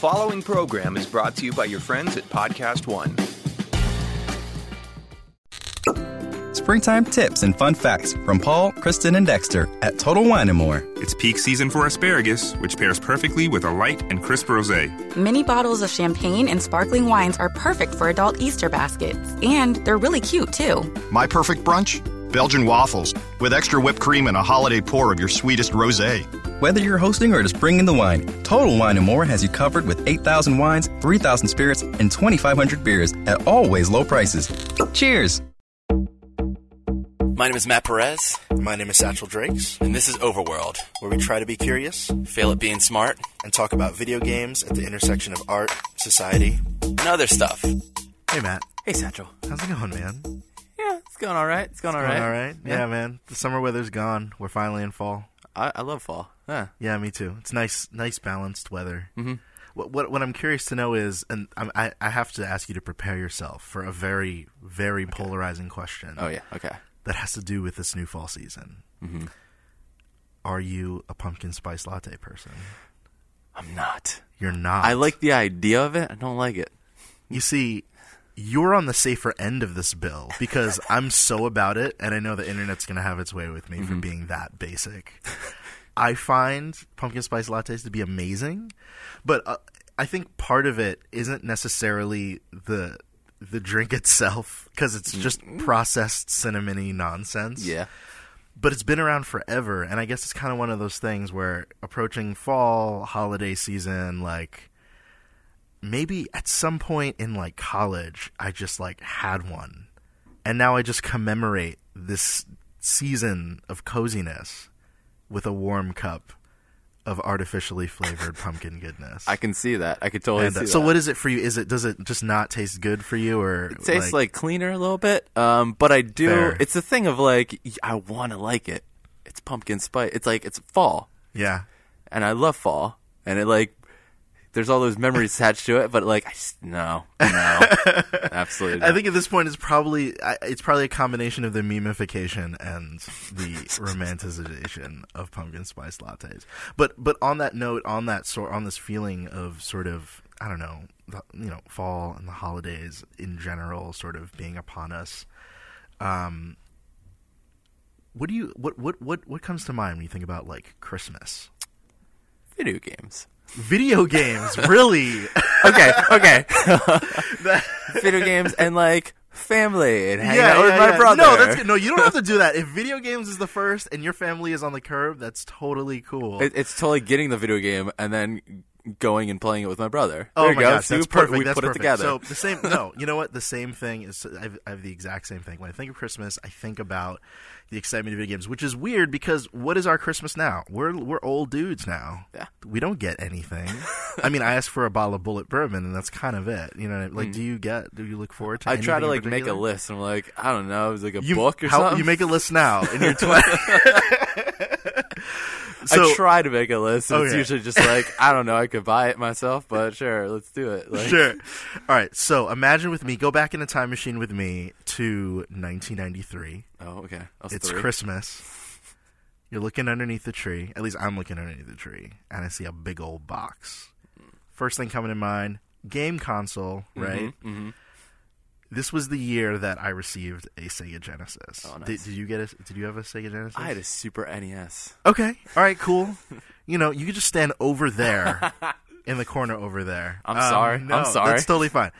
following program is brought to you by your friends at Podcast One. Springtime tips and fun facts from Paul, Kristen, and Dexter at Total Wine and More. It's peak season for asparagus, which pairs perfectly with a light and crisp rosé. Mini bottles of champagne and sparkling wines are perfect for adult Easter baskets, and they're really cute too. My perfect brunch? Belgian waffles with extra whipped cream and a holiday pour of your sweetest rosé. Whether you're hosting or just bringing the wine, Total Wine and More has you covered with 8,000 wines, 3,000 spirits, and 2,500 beers at always low prices. Cheers! My name is Matt Perez, My name is Satchell Drakes, and this is Overworld, where we try to be curious fail at being smart, and talk about video games at the intersection of art, society. and other stuff. Hey, Matt. Hey, Satchell. How's it going, man? Going all right. It's going all right. all right? Yeah. Yeah. man. The summer weather's gone. We're finally in fall. I, I love fall. Yeah. Yeah, me too. It's nice, nice balanced weather. Mm-hmm. What, what what I'm curious to know is, and I'm, I I have to ask you to prepare yourself for a very very polarizing question. Oh yeah. Okay. that has to do with this new fall season. Mm-hmm. Are you a pumpkin spice latte person? I'm not. You're not. I like the idea of it. I don't like it. You see, you're on the safer end of this bill because I'm so about it, and I know the internet's going to have its way with me for being that basic. I find pumpkin spice lattes to be amazing, but uh, I think part of it isn't necessarily the the drink itself because it's just processed cinnamony nonsense. Yeah. but it's been around forever and i guess it's kind of one of those things where approaching fall holiday season like maybe at some point in like college i just like had one and now i just commemorate this season of coziness with a warm cup of artificially flavored pumpkin goodness I can see that. I could totally and, uh, see so that. what is it for you is it does it just not taste good for you or It tastes like, cleaner a little bit, um, but I do. Fair. It's a thing of like I want to like it. It's pumpkin spice. It's like it's fall, yeah and I love fall, and it like there's all those memories attached to it. But like I just no, no, absolutely. I think at this point it's probably it's probably a combination of the memification and the romanticization of pumpkin spice lattes. But but on that note, on that sort on this feeling of sort of I don't know, the, you know, fall and the holidays in general sort of being upon us. Um, what do you what what what what comes to mind when you think about like Christmas? video games. Video games, really? Okay, okay. video games and like family and hanging out with my brother. No, that's good. no. You don't have to do that. If video games is the first and your family is on the curb, that's totally cool. It, it's totally getting the video game and then going and playing it with my brother. oh there my you go. gosh, that's we put, perfect. We that's put perfect. it together. So the same. No, you know what? The same thing is. I have, I have the exact same thing. When I think of Christmas, I think about the excitement of video games, which is weird because what is our Christmas now? We're we're old dudes now. Yeah. We don't get anything. I mean, I ask for a bottle of Bulleit Bourbon, and that's kind of it. You know, I mean? like, do you get? Do you look forward to? Mm. I try to like make a list. And I'm like, I don't know, it's like a You, book or how, something. You make a list now in your twenty. I try to make a list. And It's usually just like I don't know. I could buy it myself, but sure, let's do it. Like, sure. All right. So imagine with me, go back in a time machine with me to 1993. Oh, okay. It's three. Christmas. You're looking underneath the tree. At least I'm looking underneath the tree, and I see a big old box. First thing coming to mind: game console. Right. mhm. This was the year that I received a Sega Genesis. Oh, nice. did, did you get a? Did you have a Sega Genesis? I had a Super NES. Okay. All right. Cool. you know, you could just stand over there, in the corner over there. I'm sorry. Um, no, I'm sorry. That's totally fine.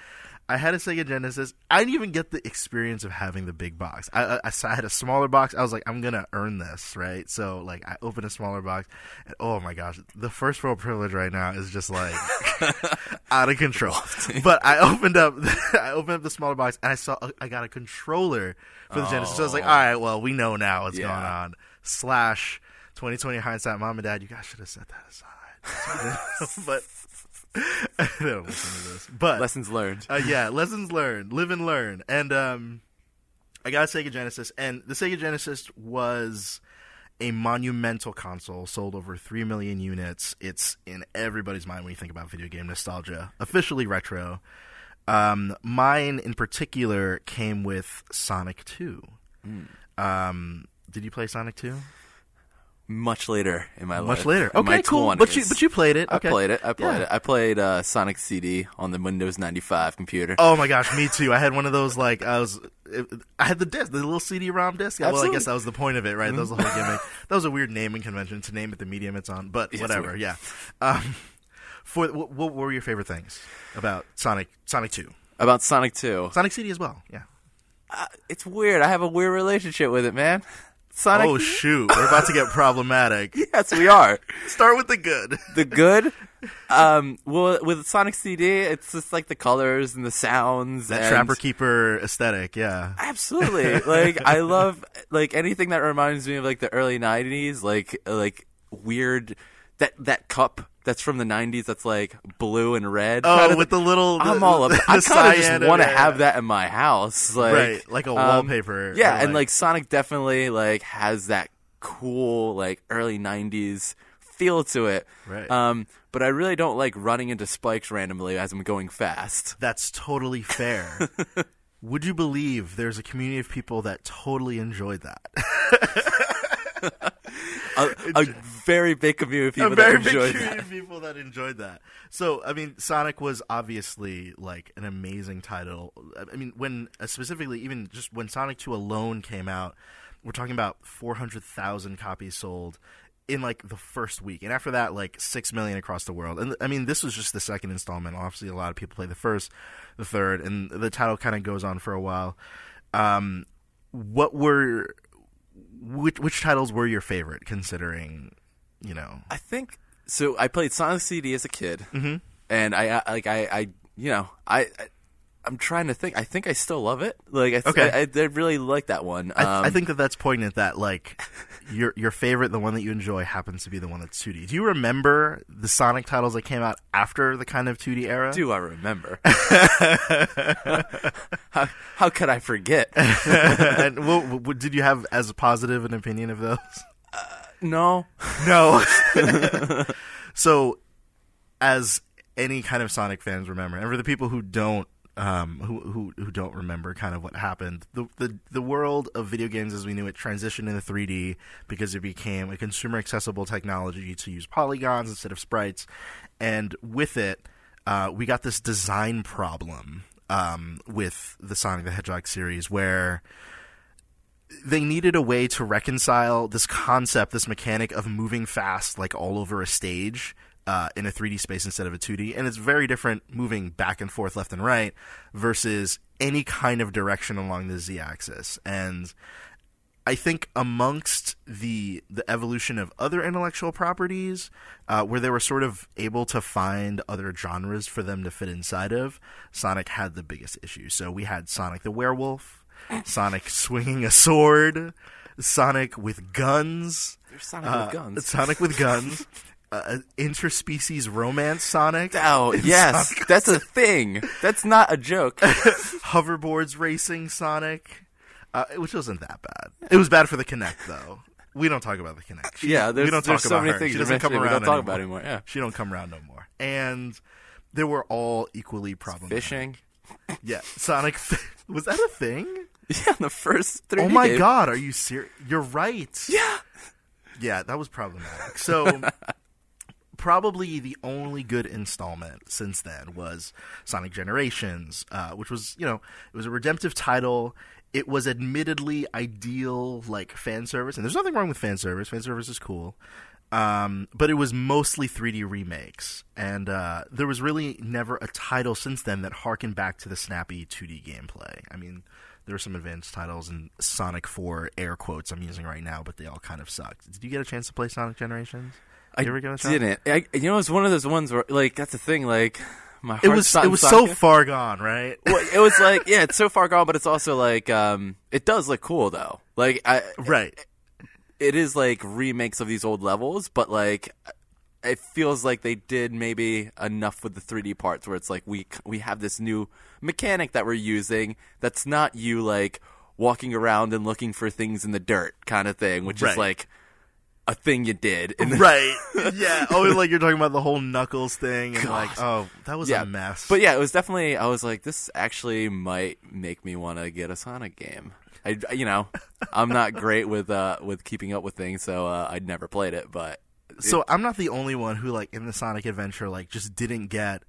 I had a Sega Genesis. I didn't even get the experience of having the big box. I, I, I had a smaller box. I was like, I'm gonna earn this, right? So like, I opened a smaller box, and oh my gosh, the first world privilege right now is just like out of control. but I opened up, I opened up the smaller box, and I saw uh, I got a controller for the Genesis. So I was like, oh. all right, well, we know now what's Yeah. going on. Slash 2020 hindsight, mom and dad, you guys should have set that aside. but don't listen to this. But Lessons learned. uh, yeah, lessons learned, live and learn. And um, I got a Sega Genesis, and the Sega Genesis was a monumental console, sold over three million units. It's in everybody's mind when you think about video game nostalgia. Officially retro. Um, mine in particular came with Sonic Two. Um, did you play Sonic Two? Much later in my life. Much later. Okay, cool. But you but you played it. I played it. I played Yeah. it. I played uh, Sonic CD on the Windows 95 computer. Oh my gosh, me too. I had one of those like I was. It, I had the disc, the little CD-ROM disc. Yeah, well, I guess that was the point of it, right? That was the whole gimmick. that was a weird naming convention to name it the medium it's on, but whatever. Yeah. Um, for what, what were your favorite things about Sonic? Sonic Two, About Sonic 2. Sonic CD as well. Yeah. It's weird. I have a weird relationship with it, man. Sonic. oh shoot, we're about to get problematic. yes, we are. Start with the good. the good. Um, well, with Sonic CD, it's just like the colors and the sounds. That and Trapper Keeper aesthetic. Yeah. Absolutely. like I love like anything that reminds me of like the early '90s, like like weird that that cup that's from the '90s that's like blue and red. Oh, kinda with thing. the little. I'm all up. the I kind of just want to have that in my house, like Right, like a um, wallpaper, Yeah, and like- like Sonic definitely like has that cool like early '90s feel to it. Right. Um, but I really don't like running into spikes randomly as I'm going fast. That's totally fair. Would you believe there's a community of people that totally enjoyed that? A, a very big community of a people very that big enjoyed community that. of people that enjoyed that. So, I mean, Sonic was obviously like an amazing title. I mean, when uh, specifically, even just when Sonic 2 alone came out, we're talking about 400,000 copies sold in like the first week. And after that, like 6 million across the world. And I mean, this was just the second installment. Obviously, a lot of people play the first, the third, and the title kind of goes on for a while. Um, what were which which titles were your favorite considering you know I think so. I played Sonic CD as a kid, Mm-hmm. and I I- like I, I you know I, I I'm trying to think. I think I still love it. Like I, Okay. I, I really like that one. I, Um, I think that that's poignant that like your your favorite the one that you enjoy happens to be the one that's 2D. Do you remember the Sonic titles that came out after the kind of 2D era? do I remember? how, how could I forget? and what, what, did you have as positive an opinion of those? no. No. so, as any kind of Sonic fans remember, and for the people who don't, um, who, who who don't remember kind of what happened, the, the the world of video games as we knew it transitioned into 3D because it became a consumer accessible technology to use polygons instead of sprites, and with it, uh, we got this design problem um, with the Sonic the Hedgehog series where they needed a way to reconcile this concept, this mechanic of moving fast, like all over a stage, uh, in a 3D space instead of a 2D. And it's very different moving back and forth, left and right, versus any kind of direction along the Z axis. And I think amongst the the evolution of other intellectual properties, uh, where they were sort of able to find other genres for them to fit inside of, Sonic had the biggest issue. So we had Sonic the Werewolf, Sonic swinging a sword, Sonic with guns, There's Sonic uh, with guns. Sonic with guns, uh, interspecies romance Sonic. Oh yes, that's a thing. That's not a joke. hoverboards racing Sonic, uh, which wasn't that bad. It was bad for the Kinect though. We don't talk about the Kinect. She- Yeah, there's- we don't talk so about many her. things She doesn't come mentioning we around don't talk about anymore, yeah. she don't come around no more. And they were all equally problematic. Fishing. Yeah, Sonic was that a thing? Yeah, the first three. Oh my god, are you serious? You're right. Yeah. Yeah, that was problematic. So probably the only good installment since then was Sonic Generations, uh, which was, you know, it was a redemptive title. It was admittedly ideal like fan service, and there's nothing wrong with fan service. Fan service is cool. Um, but it was mostly 3D remakes, and uh, there was really never a title since then that harkened back to the snappy 2D gameplay. I mean, there were some advanced titles in Sonic 4 air quotes I'm using right now, but they all kind of sucked. Did you get a chance to play Sonic Generations? I you ever it a shot? didn't. I, you know, it's one of those ones where, like, that's the thing. Like, my It was it was so far gone, right? Well, it was like, yeah, it's so far gone, but it's also like, um, it does look cool though. Like, I, right. it is like remakes of these old levels, but like it feels like they did maybe enough with the 3D parts where it's like we we have this new mechanic that we're using that's not you like walking around and looking for things in the dirt kind of thing, which Right. is like a thing you did. The, Right. Yeah. Oh, like you're talking about the whole Knuckles thing, and like, oh, that was yeah, a mess. But yeah, it was definitely. I was like, this actually might make me want to get a Sonic game. I, you know, I'm not great with uh with keeping up with things, so uh, I'd never played it. But So I'm not the only one who like in the Sonic Adventure like just didn't get.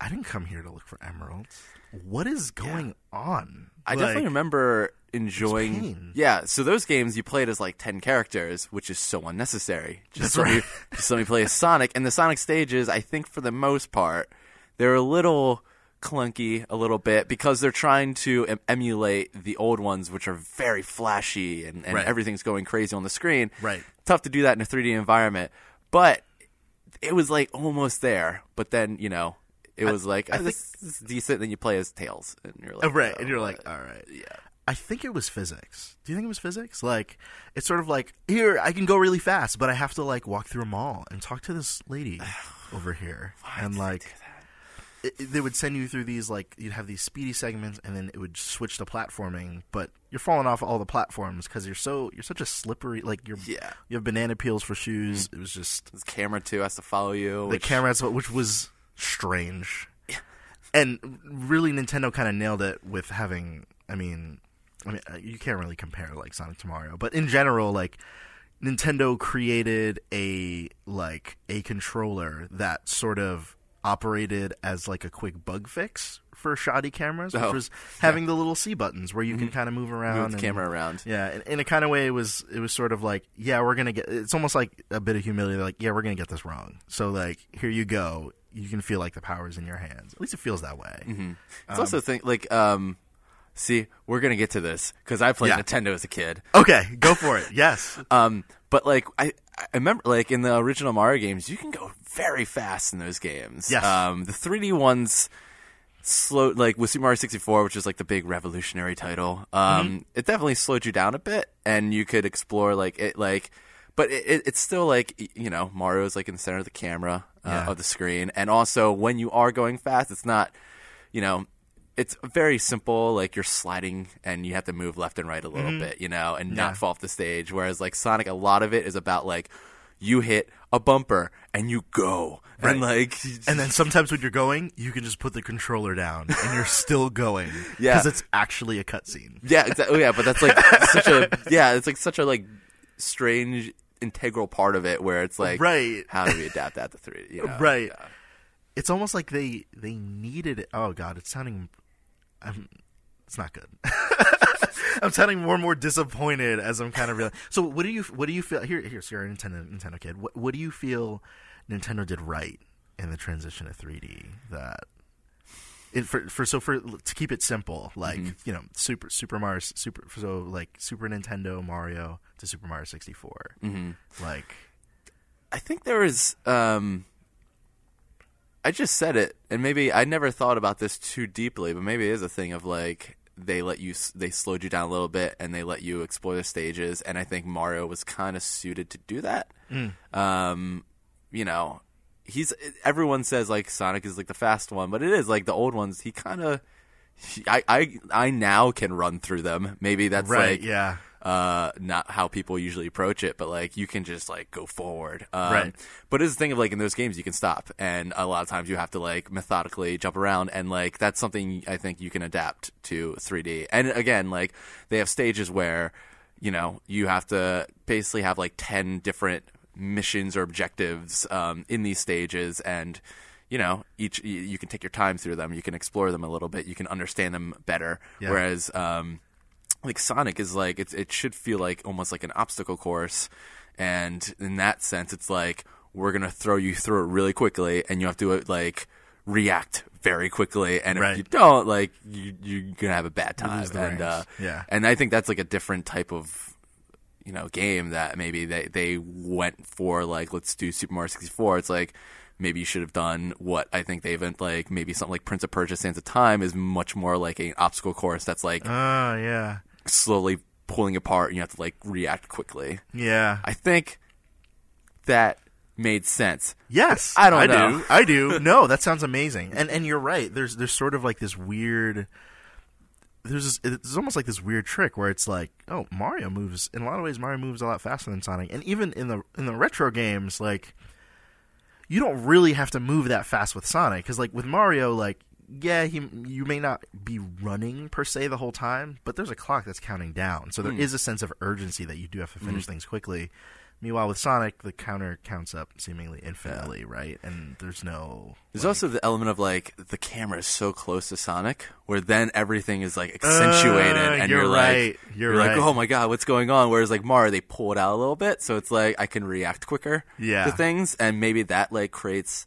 I didn't come here to look for emeralds. What is going on? I definitely remember enjoying. Yeah, so those games you played as like ten characters, which is so unnecessary. Just That's let me, right. just let me play as Sonic, and the Sonic stages, I think for the most part, they're a little clunky, a little bit because they're trying to em- emulate the old ones, which are very flashy and, and Right. everything's going crazy on the screen. Right. Tough to do that in a 3D environment, but it was like almost there. But then you know. It was like I oh, this is decent. Then you play as Tails, and you're like, Oh, right, oh, and you're like, all right. yeah. I think it was physics. Do you think it was physics? Like, it's sort of like here I can go really fast, but I have to like walk through a mall and talk to this lady over here, and like. It, it- they would send you through these like you'd have these speedy segments and then it would switch to platforming but you're falling off all the platforms because you're so you're such a slippery like you're Yeah. you have banana peels for shoes it was just This camera too has to follow you. the which- camera as well, which was strange. And really, Nintendo kind of nailed it with having. I mean, I mean, uh, you can't really compare like Sonic to Mario, but in general, like Nintendo created a like a controller that sort of operated as like a quick bug fix for shoddy cameras, which Oh, was having the little C buttons where you can kind of move around, Move the and- camera around. yeah, in, in a kind of way, it was it was sort of like, yeah, we're gonna get. It's almost like a bit of humility, like, yeah, we're gonna get this wrong. So like, here you go. You can feel like the power's in your hands. At least it feels that way. Mm-hmm. It's also think like um, see, we're gonna get to this because I played Yeah. Nintendo as a kid. Okay, go for it. Yes. Um, but like I, I remember like in the original Mario games, you can go very fast in those games. Yes. Um, the 3D ones slow like with Super Mario 64, which is like the big revolutionary title. Um, Mm-hmm. it definitely slowed you down a bit, and you could explore like it like. But it, it, it's still like you know Mario's like in the center of the camera uh, Yeah. of the screen, and also when you are going fast, it's not you know it's very simple like you're sliding and you have to move left and right a little bit you know and Mm-hmm. Yeah. not fall off the stage whereas like sonic a lot of it is about like you hit a bumper and you go and like And then sometimes when you're going, you can just put the controller down and you're still going. Yeah. Because it's actually a cutscene. yeah exactly yeah but that's like such a yeah it's like such a like strange integral part of it where it's like Right. how do we adapt that to three you know? Right. Yeah. It's almost like they they needed it. Oh god, it's sounding. I'm, it's not good. I'm sounding more and more disappointed as I'm kind of real. So what do you what do you feel here? Here, so you're a Nintendo Nintendo kid. What what do you feel Nintendo did right in the transition to 3D? That it, for for so for to keep it simple, like you know, Super Super Mario Super so like Super Nintendo Mario to Super Mario 64. Mm-hmm. Like I think there was. Um, I just said it, and maybe I never thought about this too deeply, but maybe it is a thing of like they let you, they slowed you down a little bit, and they let you explore the stages. And I think Mario was kind of suited to do that. Um, you know, he's everyone says like Sonic is like the fast one, but it is like the old ones. He kind of. I, I I now can run through them. Maybe that's right, like yeah. Uh, not how people usually approach it, but like you can just like go forward. Um, Right. But it's the thing of like in those games you can stop, and a lot of times you have to like methodically jump around, and like that's something I think you can adapt to 3D. And again, like they have stages where you know you have to basically have like ten different missions or objectives um, in these stages, and you know each you, you can take your time through them, you can explore them a little bit, you can understand them better. Yeah. Whereas um, like Sonic is like it's it should feel like almost like an obstacle course, and in that sense, it's like we're gonna throw you through it really quickly, and you have to like react very quickly, and Right. if you don't, like you you're gonna have a bad time, and uh. Yeah. and I think that's like a different type of you know game that maybe they they went for like let's do Super Mario 64. It's like maybe you should have done what I think they've been like maybe something like Prince of Persia: Sands of Time is much more like an obstacle course that's like Oh yeah, slowly pulling apart and you have to like react quickly. yeah. I think that made sense. Yes, I don't I know. do. I do. No, that sounds amazing. And and you're right. There's there's sort of like this weird. There's this, it's almost like this weird trick where it's like, oh, Mario moves in a lot of ways. Mario moves a lot faster than Sonic, and even in the in the retro games, like you don't really have to move that fast with Sonic because like with Mario, like yeah, he you may not be running per se the whole time, but there's a clock that's counting down, so there is a sense of urgency that you do have to finish things quickly. Meanwhile, with Sonic, the counter counts up seemingly infinitely, right? And there's no. There's also the element of like the camera is so close to Sonic, where then everything is like accentuated, Uh, and you're you're, right. like, You're like, right. oh my god, what's going on? Whereas like Mario, they pull it out a little bit, so it's like I can react quicker Yeah. to things, and maybe that like creates.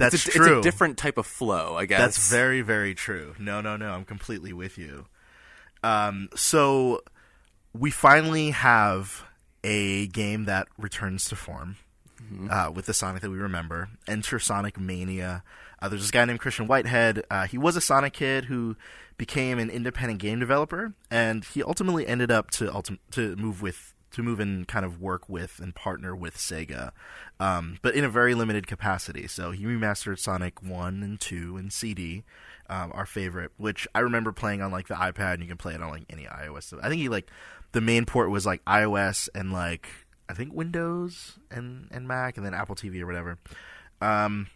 That's it's a, true. It's a different type of flow, I guess. That's very, very true. No, no, no. I'm completely with you. Um, so we finally have a game that returns to form uh, with the Sonic that we remember. Enter Sonic Mania. Uh, there's this guy named Christian Whitehead. Uh, he was a Sonic kid who became an independent game developer, and he ultimately ended up to ultim- to move with to move and kind of work with and partner with Sega, um, but in a very limited capacity. So he remastered Sonic One and Two and CD, um, our favorite, which I remember playing on like the iPad. and You can play it on like any iOS. I think he like the main port was like iOS and like I think Windows and and Mac, and then Apple TV or whatever. Um,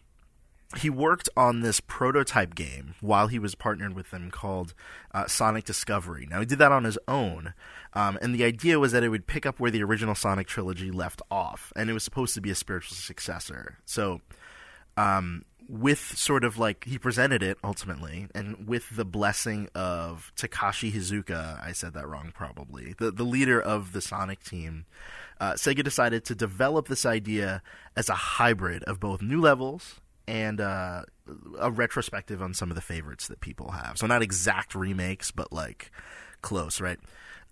he worked on this prototype game while he was partnered with them called uh, Sonic Discovery. Now he did that on his own, um, and the idea was that it would pick up where the original Sonic trilogy left off, and it was supposed to be a spiritual successor. So, um, with sort of like he presented it ultimately, and with the blessing of Takashi Hizuka, I said that wrong probably, the the leader of the Sonic team. Uh, Sega decided to develop this idea as a hybrid of both new levels and uh, a retrospective on some of the favorites that people have. So not exact remakes, but like close, right?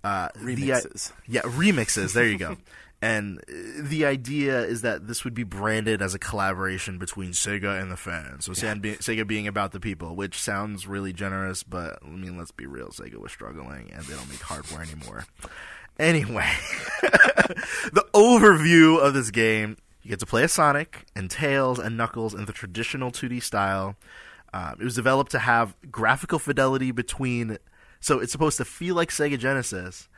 Uh, the- yeah, remixes. There you go. and uh, the idea is that this would be branded as a collaboration between Sega and the fans. So be- Sega being about the people, which sounds really generous, but I mean, let's be real. Sega was struggling, and they don't make hardware anymore. Anyway, the overview of this game you get to play as Sonic and Tails and Knuckles in the traditional 2D style. Um, it was developed to have graphical fidelity between. So it's supposed to feel like Sega Genesis,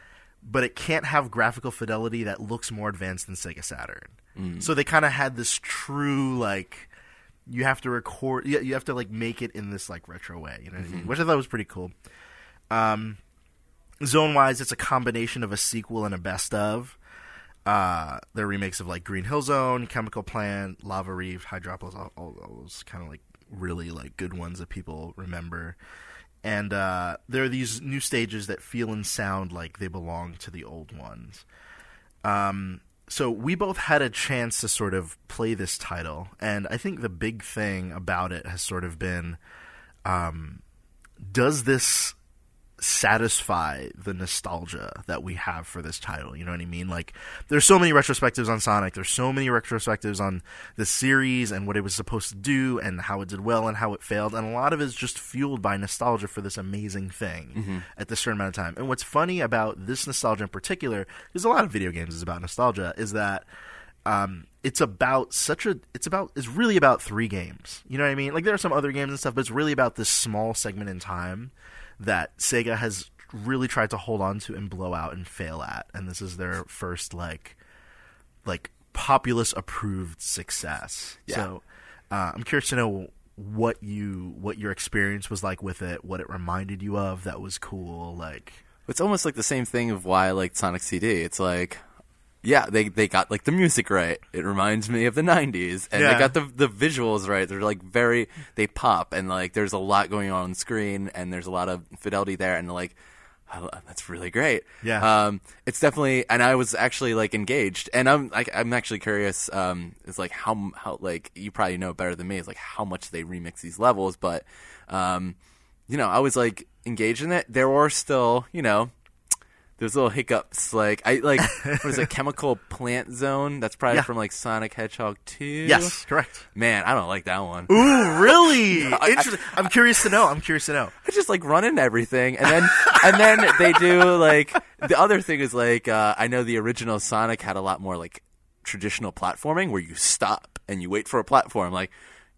but it can't have graphical fidelity that looks more advanced than Sega Saturn. So they kind of had this true like you have to record you, you have to like make it in this like retro way, you know, what I mean? which I thought was pretty cool. Um, zone wise, it's a combination of a sequel and a best of. Uh, they're remakes of like Green Hill Zone, Chemical Plant, Lava Reef, Hydropolis, all, all those kind of like really like good ones that people remember. And uh, there are these new stages that feel and sound like they belong to the old ones. Um, so we both had a chance to sort of play this title, and I think the big thing about it has sort of been, um, does this satisfy the nostalgia that we have for this title. You know what I mean? Like, there's so many retrospectives on Sonic. There's so many retrospectives on the series and what it was supposed to do and how it did well and how it failed. And a lot of it is just fueled by nostalgia for this amazing thing at this certain amount of time. And what's funny about this nostalgia in particular, because a lot of video games is about nostalgia, is that um, it's about such a it's about it's really about three games. You know what I mean? Like there are some other games and stuff, but it's really about this small segment in time that Sega has really tried to hold on to and blow out and fail at. And this is their first like like populace approved success. Yeah. So uh, I'm curious to know what you what your experience was like with it, what it reminded you of that was cool, like It's almost like the same thing of why I like Sonic CD. It's like, yeah, they they got like the music right. It reminds me of the '90s, and Yeah. they got the the visuals right. They're like very they pop, and like there's a lot going on on screen, and there's a lot of fidelity there, and like. I- That's really great. Yeah. Um, it's definitely, and I was actually like engaged, and I'm like, I'm actually curious. Um, it's like how how like you probably know better than me. Is like how much they remix these levels, but um, you know, I was like engaged in it. There were still, you know, there's little hiccups. Like I like what is it, chemical plant zone? That's probably Yeah. from like Sonic Hedgehog two. yes, correct. Man, I don't like that one. Ooh, really? Interesting. I'm curious to know. I'm curious to know. I just like run into everything, and then and then they do like the other thing is like uh, I know the original Sonic had a lot more like traditional platforming where you stop and you wait for a platform. Like,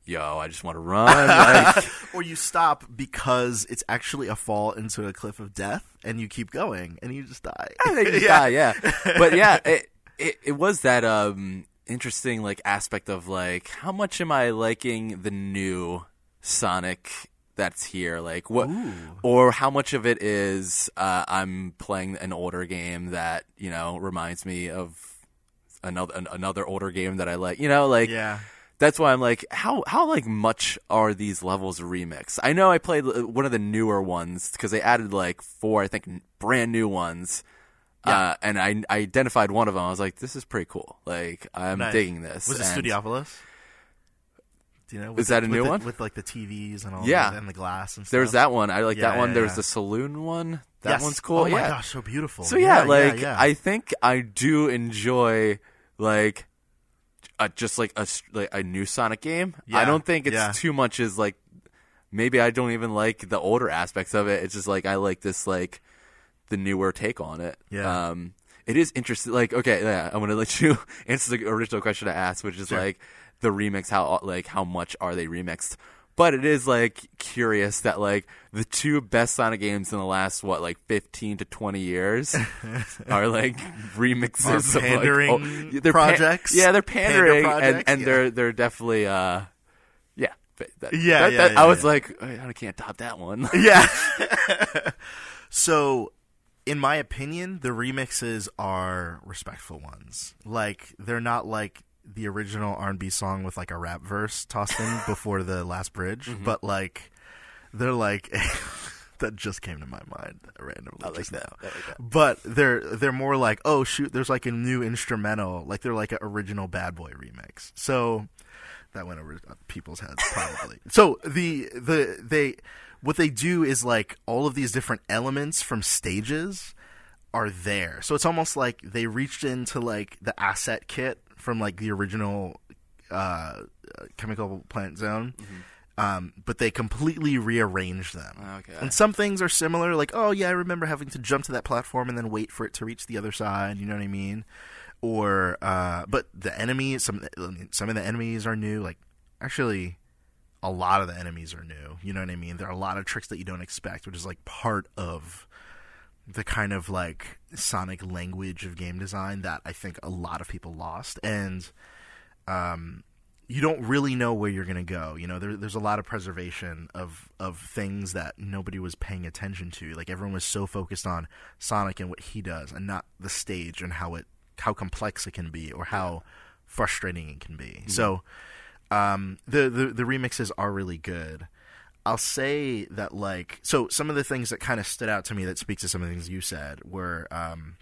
yo, I just want to run. Like, or you stop because it's actually a fall into a cliff of death, and you keep going, and you just die. just die, yeah. But yeah, it, it it was that um interesting like aspect of like how much am I liking the new Sonic that's here? Like what, or how much of it is uh, I'm playing an older game that you know reminds me of another an, another older game that I like. You know, like Yeah. That's why I'm like, how how like much are these levels remixed? I know I played uh, one of the newer ones because they added like four, I think, brand new ones. Uh, and I, I identified one of them. I was like, "This is pretty cool. Like, I'm Nice. digging this." Was it And- Studiopolis? Do you know? Is that the- a with new the- one? with like the TVs and all? Yeah. that, and the glass and stuff. There's that one. I like Yeah, that one. yeah, There's yeah. the saloon one. That Yes. one's cool. Oh my yeah. gosh, so beautiful. So yeah, like yeah. I think I do enjoy like uh, just like a like a new Sonic game. Yeah, I don't think it's yeah. too much. Is like maybe I don't even like the older aspects of it. It's just like I like this like the newer take on it. Yeah. Um, it is interesting. Like okay, yeah, I'm gonna let you answer the original question I asked, which is Sure. like the remix. How like how much are they remixed? But it is like curious that like the two best Sonic games in the last what like 15 to 20 years are like remixes Are of like, pandering oh, they're pan- projects? yeah, they're Pander pandering and projects? and Yeah. they're they're definitely uh yeah that, Yeah, that- yeah, that- yeah, I was like I can't top that one. yeah. so, in my opinion, the remixes are respectful ones. Like they're not like the original R&B song with like a rap verse tossed in before the last bridge, Mm-hmm. but like they're like that just came to my mind randomly. Like just that. now. Like. But they're they're more like oh shoot, there's like a new instrumental, like they're like an original Bad Boy remix. So that went over people's heads probably. so the the they what they do is like all of these different elements from stages are there. So it's almost like they reached into like the asset kit from like the original uh, Chemical Plant Zone. Um, but they completely rearranged them. Okay. And some things are similar, like, oh yeah, I remember having to jump to that platform and then wait for it to reach the other side. You know what I mean? Or, uh, but the enemies, some some of the enemies are new. Like, actually, a lot of the enemies are new. You know what I mean? There are a lot of tricks that you don't expect, which is like part of the kind of like sonic language of game design that I think a lot of people lost. And um, you don't really know where you're going to go. You know, there, there's a lot of preservation of of things that nobody was paying attention to. Like everyone was so focused on Sonic and what he does, and not the stage and how it how complex it can be or how frustrating it can be. So, um, the, the the remixes are really good. I'll say that like so some of the things that kind of stood out to me that speaks to some of the things you said were um,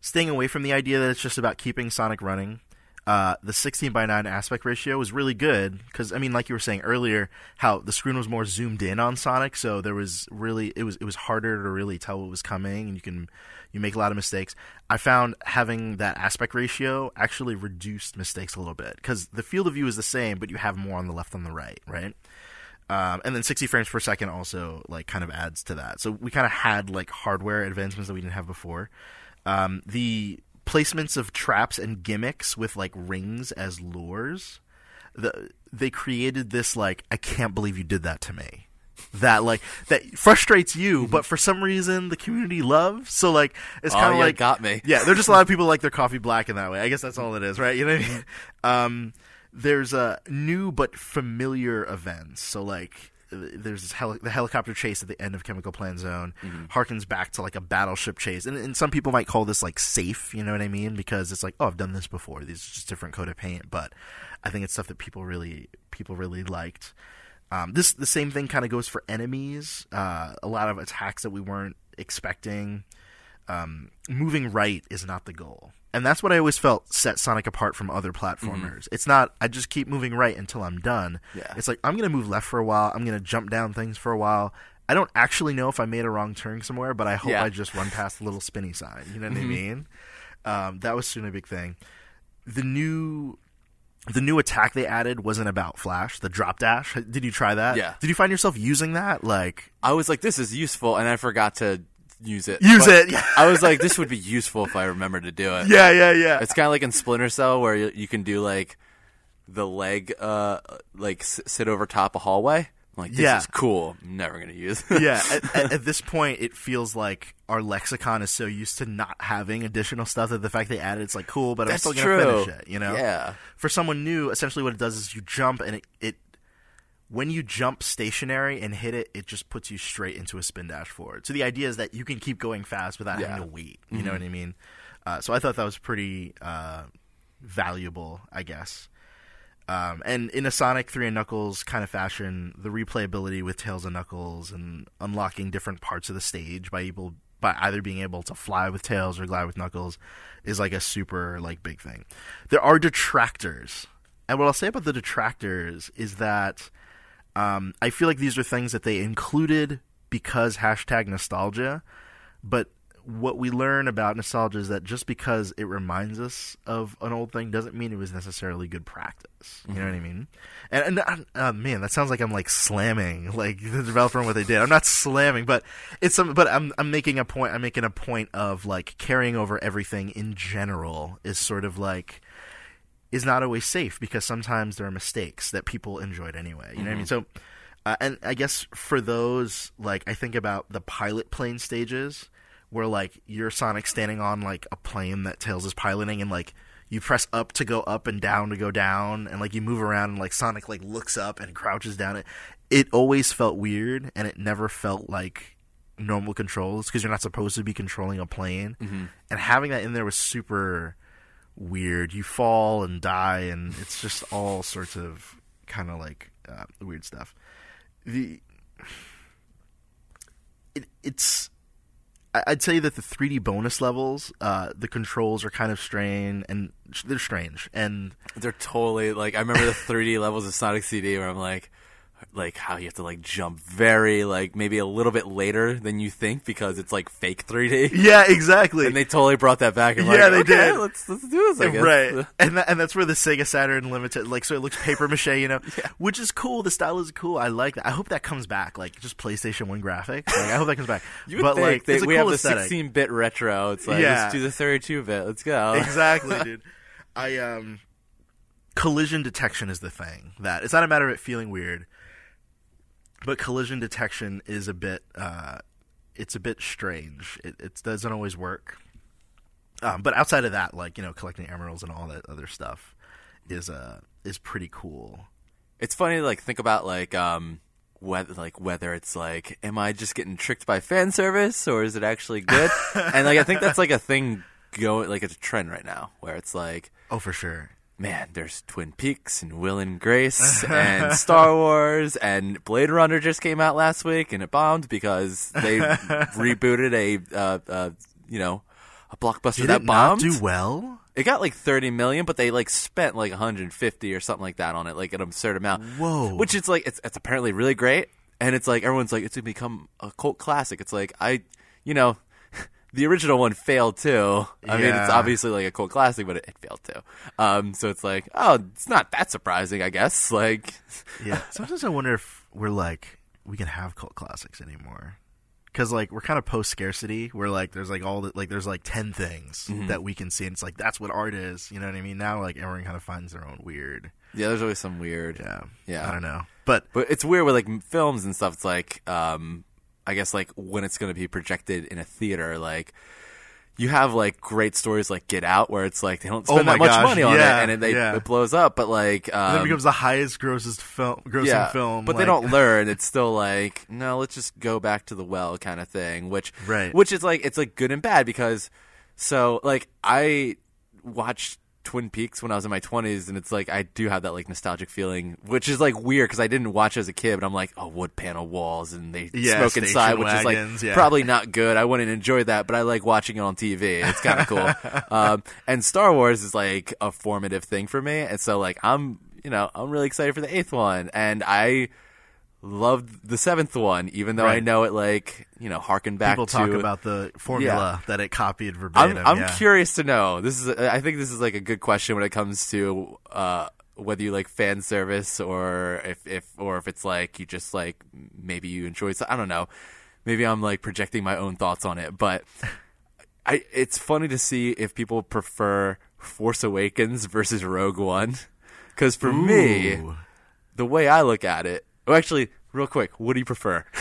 staying away from the idea that it's just about keeping Sonic running. Uh, the 16 by 9 aspect ratio was really good because I mean, like you were saying earlier, how the screen was more zoomed in on Sonic, so there was really it was it was harder to really tell what was coming, and you can you make a lot of mistakes. I found having that aspect ratio actually reduced mistakes a little bit because the field of view is the same, but you have more on the left than the right, right? Um, and then 60 frames per second also like kind of adds to that. So we kind of had like hardware advancements that we didn't have before. Um, the placements of traps and gimmicks with like rings as lures, the, they created this like I can't believe you did that to me. That like that frustrates you, but for some reason the community loves. So like it's Oh, kind of yeah, like got me. Yeah, there's just a lot of people like their coffee black in that way. I guess that's all it is, right? You know what I mean? Um, there's a new but familiar events. So like there's this heli- the helicopter chase at the end of Chemical Plant Zone harkens back to like a battleship chase, and, and some people might call this like safe. You know what I mean? Because it's like, oh, I've done this before. These are just different coat of paint, but I think it's stuff that people really people really liked. Um, this the same thing kind of goes for enemies. Uh, a lot of attacks that we weren't expecting. Um, moving right is not the goal, and that's what I always felt set Sonic apart from other platformers. It's not I just keep moving right until I'm done. Yeah. It's like I'm gonna move left for a while. I'm gonna jump down things for a while. I don't actually know if I made a wrong turn somewhere, but I hope Yeah. I just run past the little spinny sign. You know what I mean? Um, that was soon a big thing. The new the new attack they added wasn't about flash the drop dash did you try that Yeah. did you find yourself using that like I was like, this is useful, and I forgot to use it. Use But it, yeah. I was like, this would be useful if I remember to do it. yeah yeah yeah It's kind of like in Splinter Cell where you, you can do like the leg, uh, like s- sit over top a hallway. I'm like, this Yeah. is cool. I'm never gonna use. it. yeah at, at, at this point it feels like our lexicon is so used to not having additional stuff that the fact they added it's like cool but That's i'm still gonna true. finish it you know Yeah. for someone new essentially what it does is you jump and it, it when you jump stationary and hit it, it just puts you straight into a spin dash forward. So the idea is that you can keep going fast without Yeah. having to wait. You know what I mean? Uh, so I thought that was pretty uh, valuable, I guess. Um, and in a Sonic 3 and Knuckles kind of fashion, the replayability with Tails and Knuckles and unlocking different parts of the stage by able by either being able to fly with Tails or glide with Knuckles is like a super like big thing. There are detractors. And what I'll say about the detractors is that um, I feel like these are things that they included because hashtag nostalgia, but what we learn about nostalgia is that just because it reminds us of an old thing doesn't mean it was necessarily good practice. You know what I mean? And, and uh, man, that sounds like I'm like slamming like the developer and what they did. I'm not slamming, but it's some. But I'm I'm making a point. I'm making a point of like carrying over everything in general is sort of like is not always safe because sometimes there are mistakes that people enjoyed anyway. You know what I mean? So, uh, and I guess for those, like, I think about the pilot plane stages where, like, you're Sonic standing on, like, a plane that Tails is piloting and, like, you press up to go up and down to go down and, like, you move around and, like, Sonic, like, looks up and crouches down. It, it always felt weird and it never felt like normal controls because you're not supposed to be controlling a plane. And having that in there was super weird. You fall and die, and it's just all sorts of kind of like uh, weird stuff. The it, it's I'd say that the 3D bonus levels, uh, the controls are kind of strange, and they're strange, and They're totally like I remember the 3D levels of Sonic CD where I'm like, like how you have to like jump very like maybe a little bit later than you think because it's like fake 3D. yeah, exactly. And they totally brought that back. And Yeah, like, they okay, did. Let's let's do this. I. Right, and that, and that's where the Sega Saturn limited, like, so it looks paper mache, you know, which is cool. The style is cool. I like that. I hope that comes back, like just PlayStation One graphics. Like, I hope that comes back. You but think like, a we cool have aesthetic. the 16-bit retro. It's like Yeah. let's do the 32-bit. Let's go. exactly, dude. I um, collision detection is the thing that it's not a matter of it feeling weird, but collision detection is a bit uh, it's a bit strange. It, it doesn't always work. Um, but outside of that, like you know, collecting emeralds and all that other stuff is uh is pretty cool. It's funny to like think about like um whether like whether it's like am I just getting tricked by fan service or is it actually good? and like I think that's like a thing going like it's a trend right now where it's like Oh, for sure. Man, there's Twin Peaks and Will and Grace and Star Wars and Blade Runner just came out last week and it bombed because they rebooted a uh, uh you know a blockbuster Did that it not bombed. do well? It got like 30 million, but they like spent like 150 or something like that on it, like an absurd amount. Whoa. Which it's like it's it's apparently really great, and it's like everyone's like it's gonna become a cult classic. It's like I, you know, the original one failed too. I mean, it's obviously like a cult classic, but it, it failed too. Um, so it's like oh, it's not that surprising, I guess. Like, Yeah. Sometimes I wonder if we're like we can have cult classics anymore. Cause like we're kind of post scarcity, where like there's like all the like there's like ten things Mm-hmm. that we can see, and it's like that's what art is. You know what I mean? Now like everyone kind of finds their own weird. yeah, there's always some weird. Yeah. Yeah. I don't know, but But it's weird with like films and stuff. It's like, um, I guess like when it's going to be projected in a theater, like you have like great stories like Get Out, where it's like they don't Oh spend my that much gosh, money on yeah, it, and it, they, yeah. it blows up. But like, um, then it becomes the highest grossest film, grossing yeah, film. but they don't learn. It's still like, no, let's just go back to the well kind of thing, which, Right. which is like, it's like good and bad because, so like I watched Twin Peaks when I was in my twenties, and it's like I do have that like nostalgic feeling, which is like weird because I didn't watch as a kid, but I'm like, oh, wood panel walls, and they Yeah, smoke inside, which wagons, is like yeah. probably not good. I wouldn't enjoy that, but I like watching it on TV. It's kind of cool. um, and Star Wars is like a formative thing for me, and so like I'm, you know, I'm really excited for the eighth one, and I loved the seventh one, even though I know it like you know harken back people to talk about the formula that it copied I'm, verbatim. I'm yeah. curious to know. This is, I think, this is like a good question when it comes to uh, whether you like fan service or if, if, or if it's like you just like maybe you enjoy. so- I don't know. Maybe I'm like projecting my own thoughts on it, but I. It's funny to see if people prefer Force Awakens versus Rogue One, because for me, the way I look at it. Oh, actually, real quick, what do you prefer?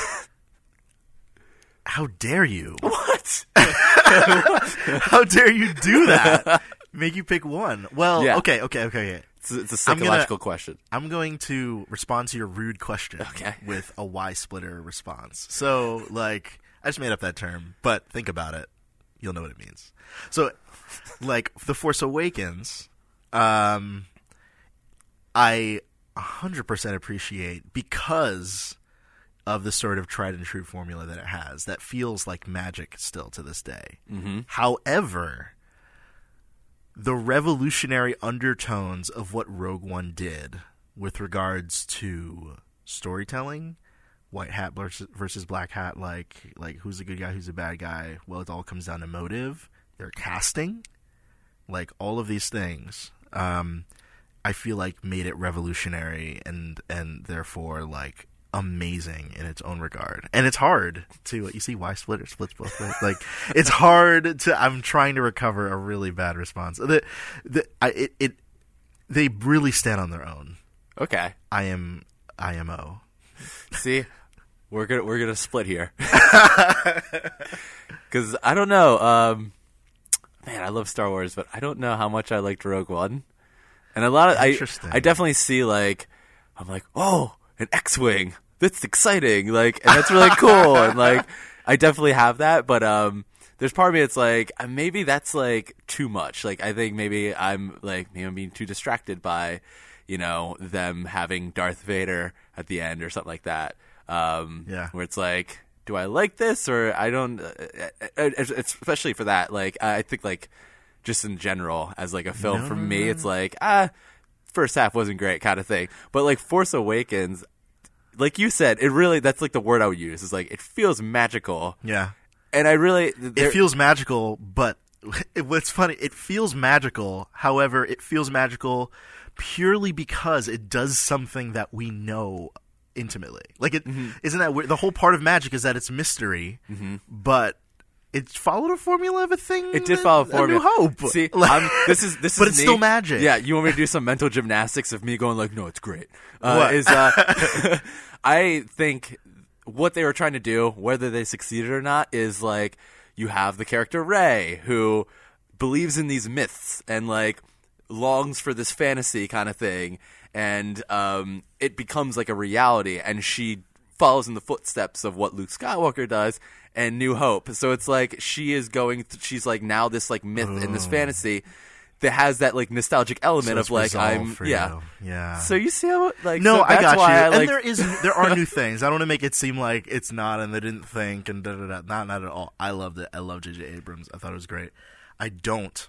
How dare you? what? How dare you do that? Make you pick one. Well, Yeah. okay, okay, okay, okay. It's, a- it's a I'm gonna- psychological question. I'm going to respond to your rude question Okay. with a Y splitter response. So, like, I just made up that term, but think about it. You'll know what it means. So, like, The Force Awakens, um, I 100% appreciate because of the sort of tried and true formula that it has that feels like magic still to this day. Mm-hmm. However, the revolutionary undertones of what Rogue One did with regards to storytelling, white hat versus, versus black hat, like like who's a good guy, who's a bad guy. Well, it all comes down to motive. Their casting, like all of these things, um, I feel like made it revolutionary and and therefore like amazing in its own regard. And it's hard to you see why splitter splits both ways. Like it's hard to. I'm trying to recover a really bad response. The the I, it it they really stand on their own. Okay. I am IMO. See, we're gonna we're gonna split here. Because I don't know. Um, man, I love Star Wars, but I don't know how much I liked Rogue One. And a lot of I. I definitely see like I'm like oh an X-wing that's exciting like and that's really cool and like I definitely have that, but um. There's part of me that's like uh, maybe that's like too much. Like I think maybe I'm like maybe I'm being too distracted by, you know, them having Darth Vader at the end or something like that. Um, Yeah. Where it's like, do I like this or I don't? Uh, uh, uh, especially for that, like I think like just in general as like a film for me, it's like ah, first half wasn't great kind of thing. But like Force Awakens, like you said, it really that's like the word I would use is like it feels magical, Yeah. and I really it feels magical, but it, what's funny, it feels magical. However, it feels magical purely because it does something that we know intimately. Like it Mm-hmm. not that weird? the whole part of magic is that it's mystery, but it followed a formula of a thing. It did follow A formula. New Hope. See, I'm, this is this but is it's me- still magic. Yeah, you want me to do some mental gymnastics of me going like, no, it's great. Uh, What? Is uh, I think what they were trying to do, whether they succeeded or not, is like you have the character Rey who believes in these myths and like longs for this fantasy kind of thing, and um, it becomes like a reality, and she follows in the footsteps of what Luke Skywalker does and New Hope. So it's like she is going. Th- she's like now this like myth in this fantasy that has that like nostalgic element So of like I'm for yeah you. Yeah. So you see how like No, so I got you. I, and there is there are new things. I don't want to make it seem like it's not and they didn't think and da da da. Not not at all. I loved it. I love J.J. Abrams. I thought it was great. I don't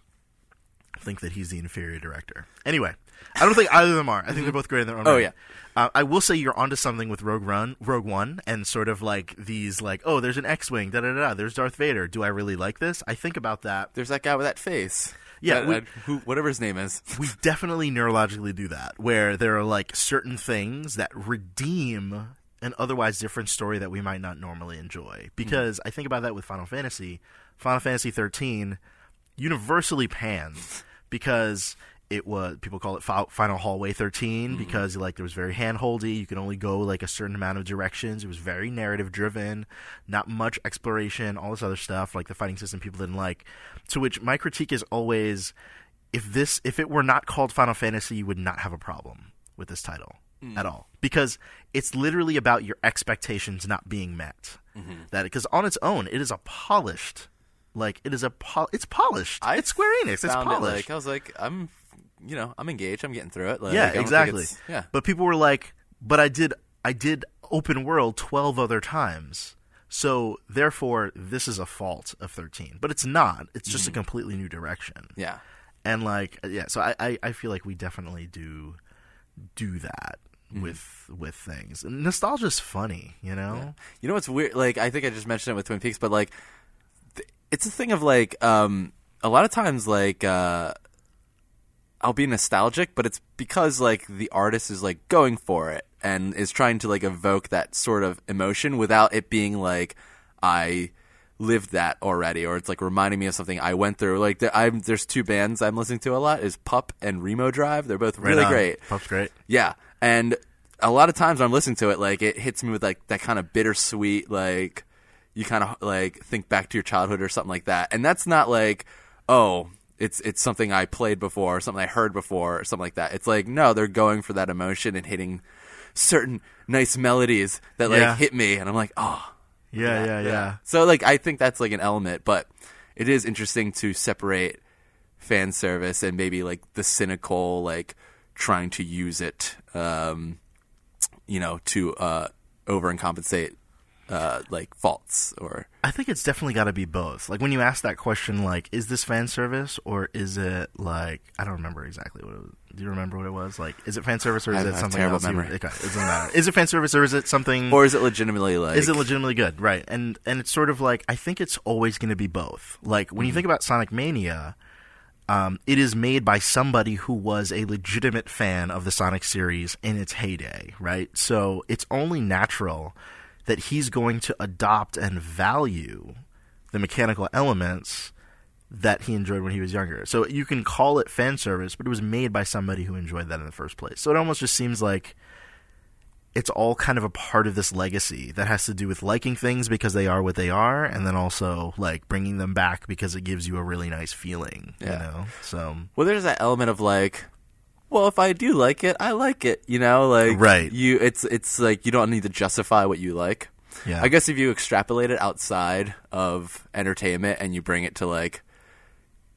think that he's the inferior director. Anyway, I don't think either of them are. I think they're mm-hmm. both great in their own Oh, right. yeah. Uh, I will say you're onto something with Rogue Run, Rogue One, and sort of like these, like, oh, there's an X-wing, da da da. da, There's Darth Vader. Do I really like this? I think about that. there's that guy with that face. Yeah, That- we- that- who, whatever his name is. we definitely neurologically do that, where there are like certain things that redeem an otherwise different story that we might not normally enjoy. Mm-hmm. Because I think about that with Final Fantasy. Final Fantasy 13 universally pans because it was people call it Final Hallway 13 mm-hmm. because like there was very handholdy. You could only go like a certain amount of directions. It was very narrative driven, not much exploration, all this other stuff like the fighting system people didn't like. To which my critique is always if this if it were not called Final Fantasy, you would not have a problem with this title mm. at all because it's literally about your expectations not being met. Mm-hmm. That because on its own, it is a polished, like it is a pol- it's polished. I it's Square Enix. It's Found it, like I was like, I'm, you know, I'm engaged. I'm getting through it. Like, yeah, exactly. Yeah. But people were like, "But I did, I did open world twelve other times." So therefore, this is a fault of thirteen, but it's not. It's just a completely new direction. yeah. and like yeah so I, I i feel like we definitely do do that Mm-hmm. with with things and nostalgia's funny you know You know what's weird? Like, I think I just mentioned it with Twin Peaks, but like, th- it's a thing of like, um, a lot of times, like, uh, I'll be nostalgic, but it's because like the artist is like going for it and is trying to like evoke that sort of emotion without it being like I lived that already, or it's like reminding me of something I went through. Like, there, I'm, there's two bands I'm listening to a lot: is Pup and Remo Drive. They're both really on. great. Pup's great Yeah, and a lot of times when I'm listening to it, like it hits me with like that kind of bittersweet, like you kind of like think back to your childhood or something like that. And that's not like, oh, it's it's something I played before, or something I heard before, or something like that. It's like no, they're going for that emotion and hitting certain nice melodies that like Yeah. hit me, and I'm like, oh, Yeah, yeah, yeah. so like I think that's like an element, but it is interesting to separate fan service and maybe like the cynical like trying to use it um you know to uh over and compensate uh like faults or I think it's definitely got to be both. Like when you ask that question, like, is this fan service or is it like I don't remember exactly what it was. Do you remember what it was? Like, is it fan service or is it something terrible else? you- memory. okay, it doesn't matter. Is it fan service or is it something? or is it legitimately like is it legitimately good? Right. And and it's sort of like I think it's always going to be both. Like when you Mm-hmm. think about Sonic Mania, um, it is made by somebody who was a legitimate fan of the Sonic series in its heyday, right? So it's only natural that he's going to adopt and value the mechanical elements that he enjoyed when he was younger. So you can call it fan service, but it was made by somebody who enjoyed that in the first place. So it almost just seems like it's all kind of a part of this legacy that has to do with liking things because they are what they are, and then also like bringing them back because it gives you a really nice feeling. You Yeah. know, so well there's that element of like well if I do like it I like it you know like Right. you it's it's like you don't need to justify what you like yeah, I guess if you extrapolate it outside of entertainment and you bring it to like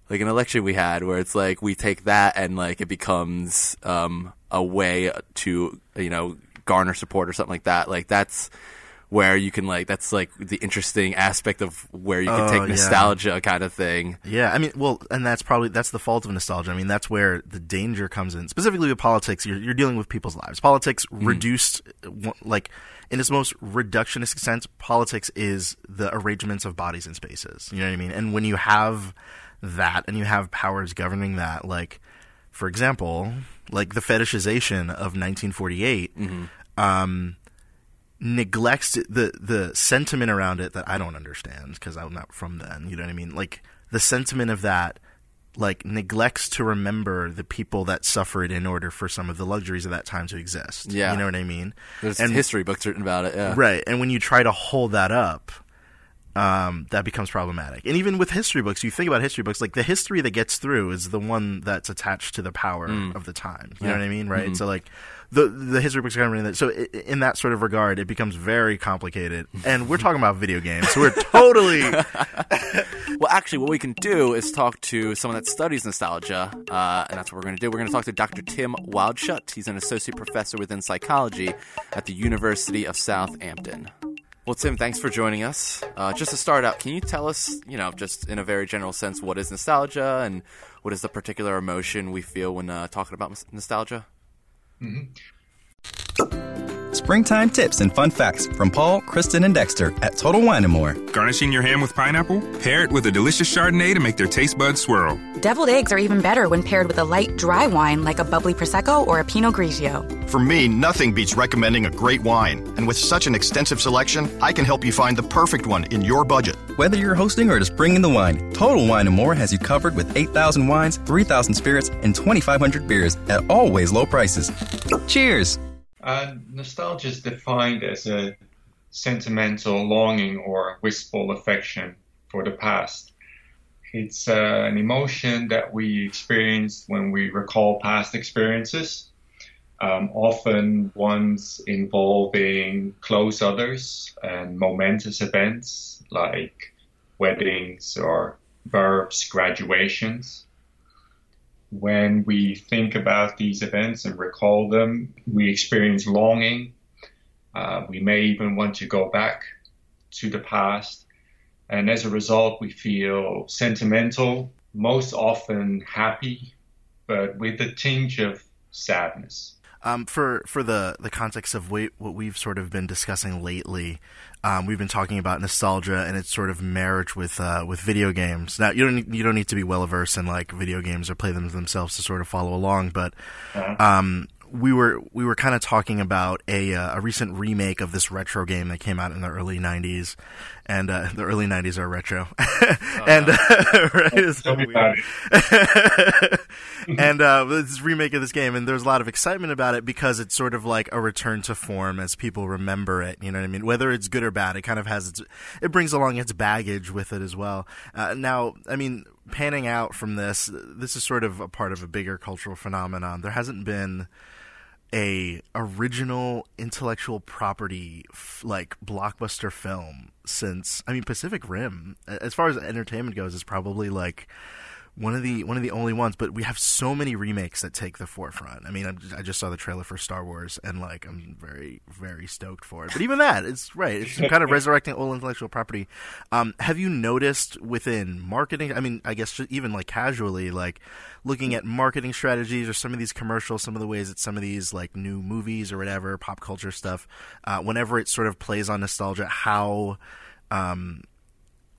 like an election we had where it's like we take that and like it becomes um a way to you know garner support or something like that like that's where you can like that's like the interesting aspect of where you can Oh, take yeah. nostalgia kind of thing Yeah, I mean, well, and that's probably that's the fault of nostalgia. I mean, that's where the danger comes in. Specifically with politics, you're you're dealing with people's lives. Politics reduced, uh, like in its most reductionist sense, politics is the arrangements of bodies and spaces. You know what I mean? And when you have that, and you have powers governing that, like for example, like the fetishization of 1948. Um, neglects the the sentiment around it that I don't understand because I'm not from then. You know what I mean? Like the sentiment of that, like neglects to remember the people that suffered in order for some of the luxuries of that time to exist. Yeah. you know what I mean? there's And- history books written about it yeah Right, and when you try to hold that up, um, that becomes problematic. And even with history books, you think about history books, like the history that gets through is the one that's attached to the power of the time. You know what I mean, right? So like the the history books are kind of in that. So i- in that sort of regard, it becomes very complicated. And we're talking about video games, so we're totally Well, actually, what we can do is talk to someone that studies nostalgia, uh, and that's what we're going to do. We're going to talk to Dr. Tim Wildschut. He's an associate professor within psychology at the University of Southampton. Well, Tim, thanks for joining us. Uh, just to start out, can you tell us, you know, just in a very general sense, what is nostalgia and what is the particular emotion we feel when uh, talking about nos- nostalgia? Springtime tips and fun facts from Paul, Kristen, and Dexter at Total Wine and More. Garnishing your ham with pineapple? Pair it with a delicious Chardonnay to make their taste buds swirl. Deviled eggs are even better when paired with a light, dry wine like a bubbly Prosecco or a Pinot Grigio. For me, nothing beats recommending a great wine. And with such an extensive selection, I can help you find the perfect one in your budget. Whether you're hosting or just bringing the wine, Total Wine and More has you covered with 8,000 wines, 3,000 spirits, and 2,500 beers at always low prices. Cheers! Uh, nostalgia is defined as a sentimental longing or wistful affection for the past. It's uh, an emotion that we experience when we recall past experiences, um, often ones involving close others and momentous events like weddings or births, graduations when we think about these events and recall them, we experience longing. Uh, we may even want to go back to the past. And as a result, we feel sentimental, most often happy, but with a tinge of sadness. Um, for for the the context of what we've sort of been discussing lately, um, we've been talking about nostalgia and its sort of marriage with uh, with video games. Now you don't need- you don't need to be well versed in like video games or play them themselves to sort of follow along, but um, we were we were kind of talking about a uh, a recent remake of this retro game that came out in the early '90s, and uh, the early '90s are retro, and uh, right, it's Tell me weird. about it. and uh, this remake of this game, and there's a lot of excitement about it because it's sort of like a return to form as people remember it. You know what I mean? Whether it's good or bad, it kind of has its, it brings along its baggage with it as well. Uh, now, I mean, panning out from this, this is sort of a part of a bigger cultural phenomenon. There hasn't been a original intellectual property f- like blockbuster film since I mean Pacific Rim as far as entertainment goes is probably like one of the one of the only ones. But we have so many remakes that take the forefront. I mean, I'm, i just saw the trailer for Star Wars, and like I'm very very stoked for it. But even that, it's right. It's kind of resurrecting old intellectual property. Um, have you noticed within marketing? I mean, I guess even like casually, like looking at marketing strategies or some of these commercials, some of the ways that some of these like new movies or whatever pop culture stuff, uh, whenever it sort of plays on nostalgia, how um,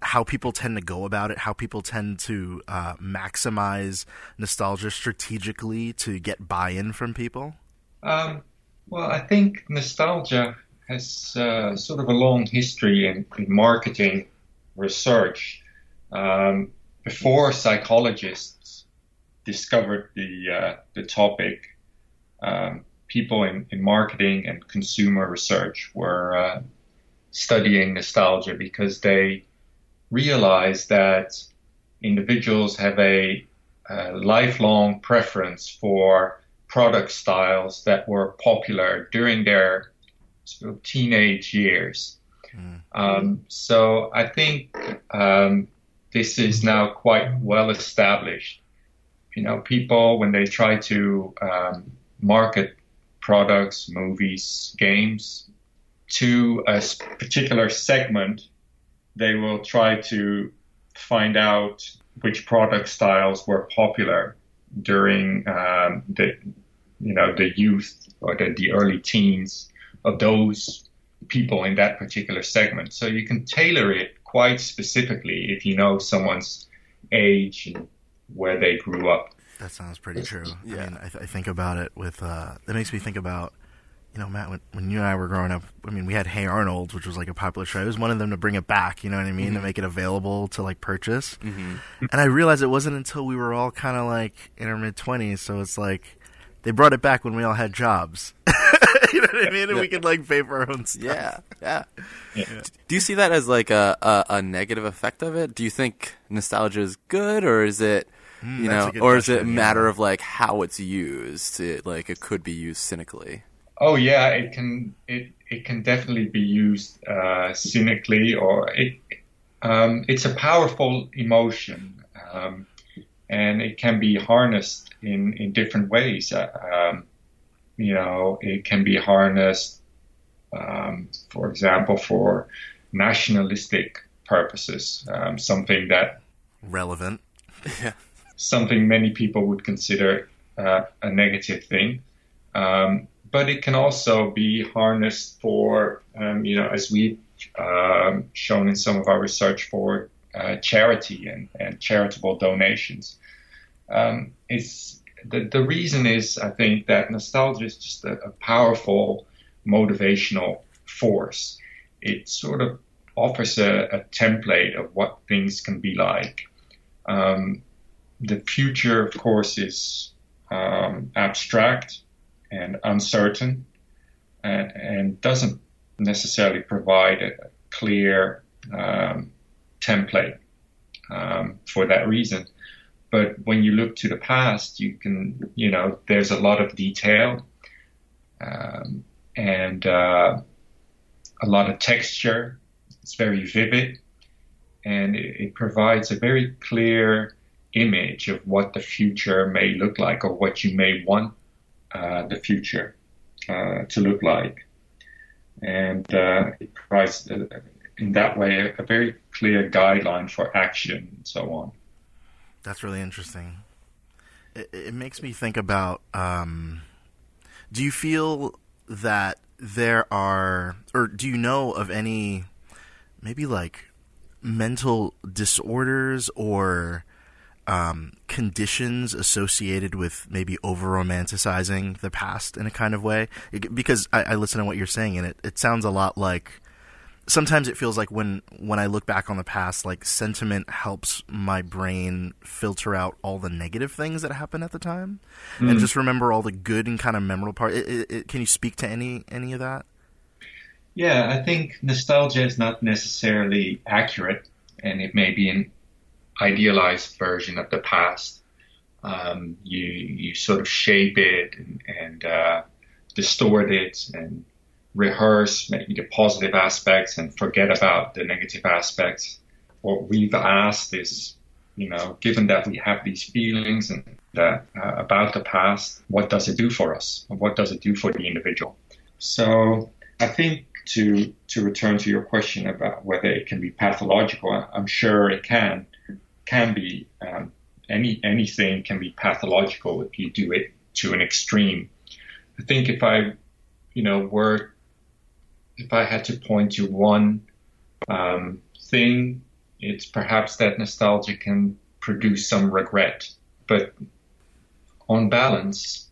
how people tend to go about it, how people tend to uh, maximize nostalgia strategically to get buy-in from people? Um, well, I think nostalgia has uh, sort of a long history in, in marketing research. Um, before psychologists discovered the uh, the topic, um, people in, in marketing and consumer research were uh, studying nostalgia because they realize that individuals have a, a lifelong preference for product styles that were popular during their sort of teenage years. Mm. Um, so I think um, this is now quite well established. You know, people when they try to um, market products, movies, games to a particular segment they will try to find out which product styles were popular during um, the you know the youth or the, the early teens of those people in that particular segment. So you can tailor it quite specifically if you know someone's age and where they grew up. That sounds pretty true. Yeah. I mean, I, th- I think about it with uh, that makes me think about you know, Matt, when, when you and I were growing up, I mean, we had Hey Arnold, which was like a popular show. I was one of them to bring it back, you know what I mean, mm-hmm. to make it available to like purchase. Mm-hmm. And I realized it wasn't until we were all kind of like in our mid 20s. So it's like they brought it back when we all had jobs. you know what I mean? And we could like pay for our own stuff. Yeah, yeah. yeah. Do you see that as like a, a, a, negative effect of it? Do you think nostalgia is good or is it. Mm, you know, or is it a matter yeah. of like how it's used? It, like it could be used cynically. Oh yeah, it can it it can definitely be used uh, cynically, or it um, it's a powerful emotion, um, and it can be harnessed in in different ways. Uh, um, you know, it can be harnessed, um, for example, for nationalistic purposes, um, something that relevant, yeah, something many people would consider uh, a negative thing. Um, but it can also be harnessed for, um, you know, as we've um, shown in some of our research for uh, charity and, and, charitable donations. Um, it's the, the reason is, I think, that nostalgia is just a, a powerful motivational force. It sort of offers a, a template of what things can be like. Um, the future, of course, is um, abstract and uncertain and, and doesn't necessarily provide a clear um, template um, for that reason. But when you look to the past, you can, you know, there's a lot of detail um, and uh, a lot of texture. It's very vivid and it, it provides a very clear image of what the future may look like or what you may want the future uh, to look like. And uh, it provides, uh, in that way, a, a, very clear guideline for action and so on. That's really interesting. It, it makes me think about um, do you feel that there are, or do you know of any, maybe like mental disorders or um, conditions associated with maybe over romanticizing the past in a kind of way. It, because I, I, listen to what you're saying, and it, it sounds a lot like. Sometimes it feels like when when I look back on the past, like sentiment helps my brain filter out all the negative things that happened at the time, mm. and just remember all the good and kind of memorable part. It, can you speak to any any of that? Yeah, I think nostalgia is not necessarily accurate, and it may be an idealized version of the past. Um, you you sort of shape it and, and uh, distort it and rehearse maybe the positive aspects and forget about the negative aspects. What we've asked is, you know, given that we have these feelings and that uh, about the past, what does it do for us? What does it do for the individual? So I think to to return to your question about whether it can be pathological, I'm sure it can can be. Um, any anything can be pathological if you do it to an extreme. I think if I, you know, were if I had to point to one um, thing, it's perhaps that nostalgia can produce some regret. But on balance,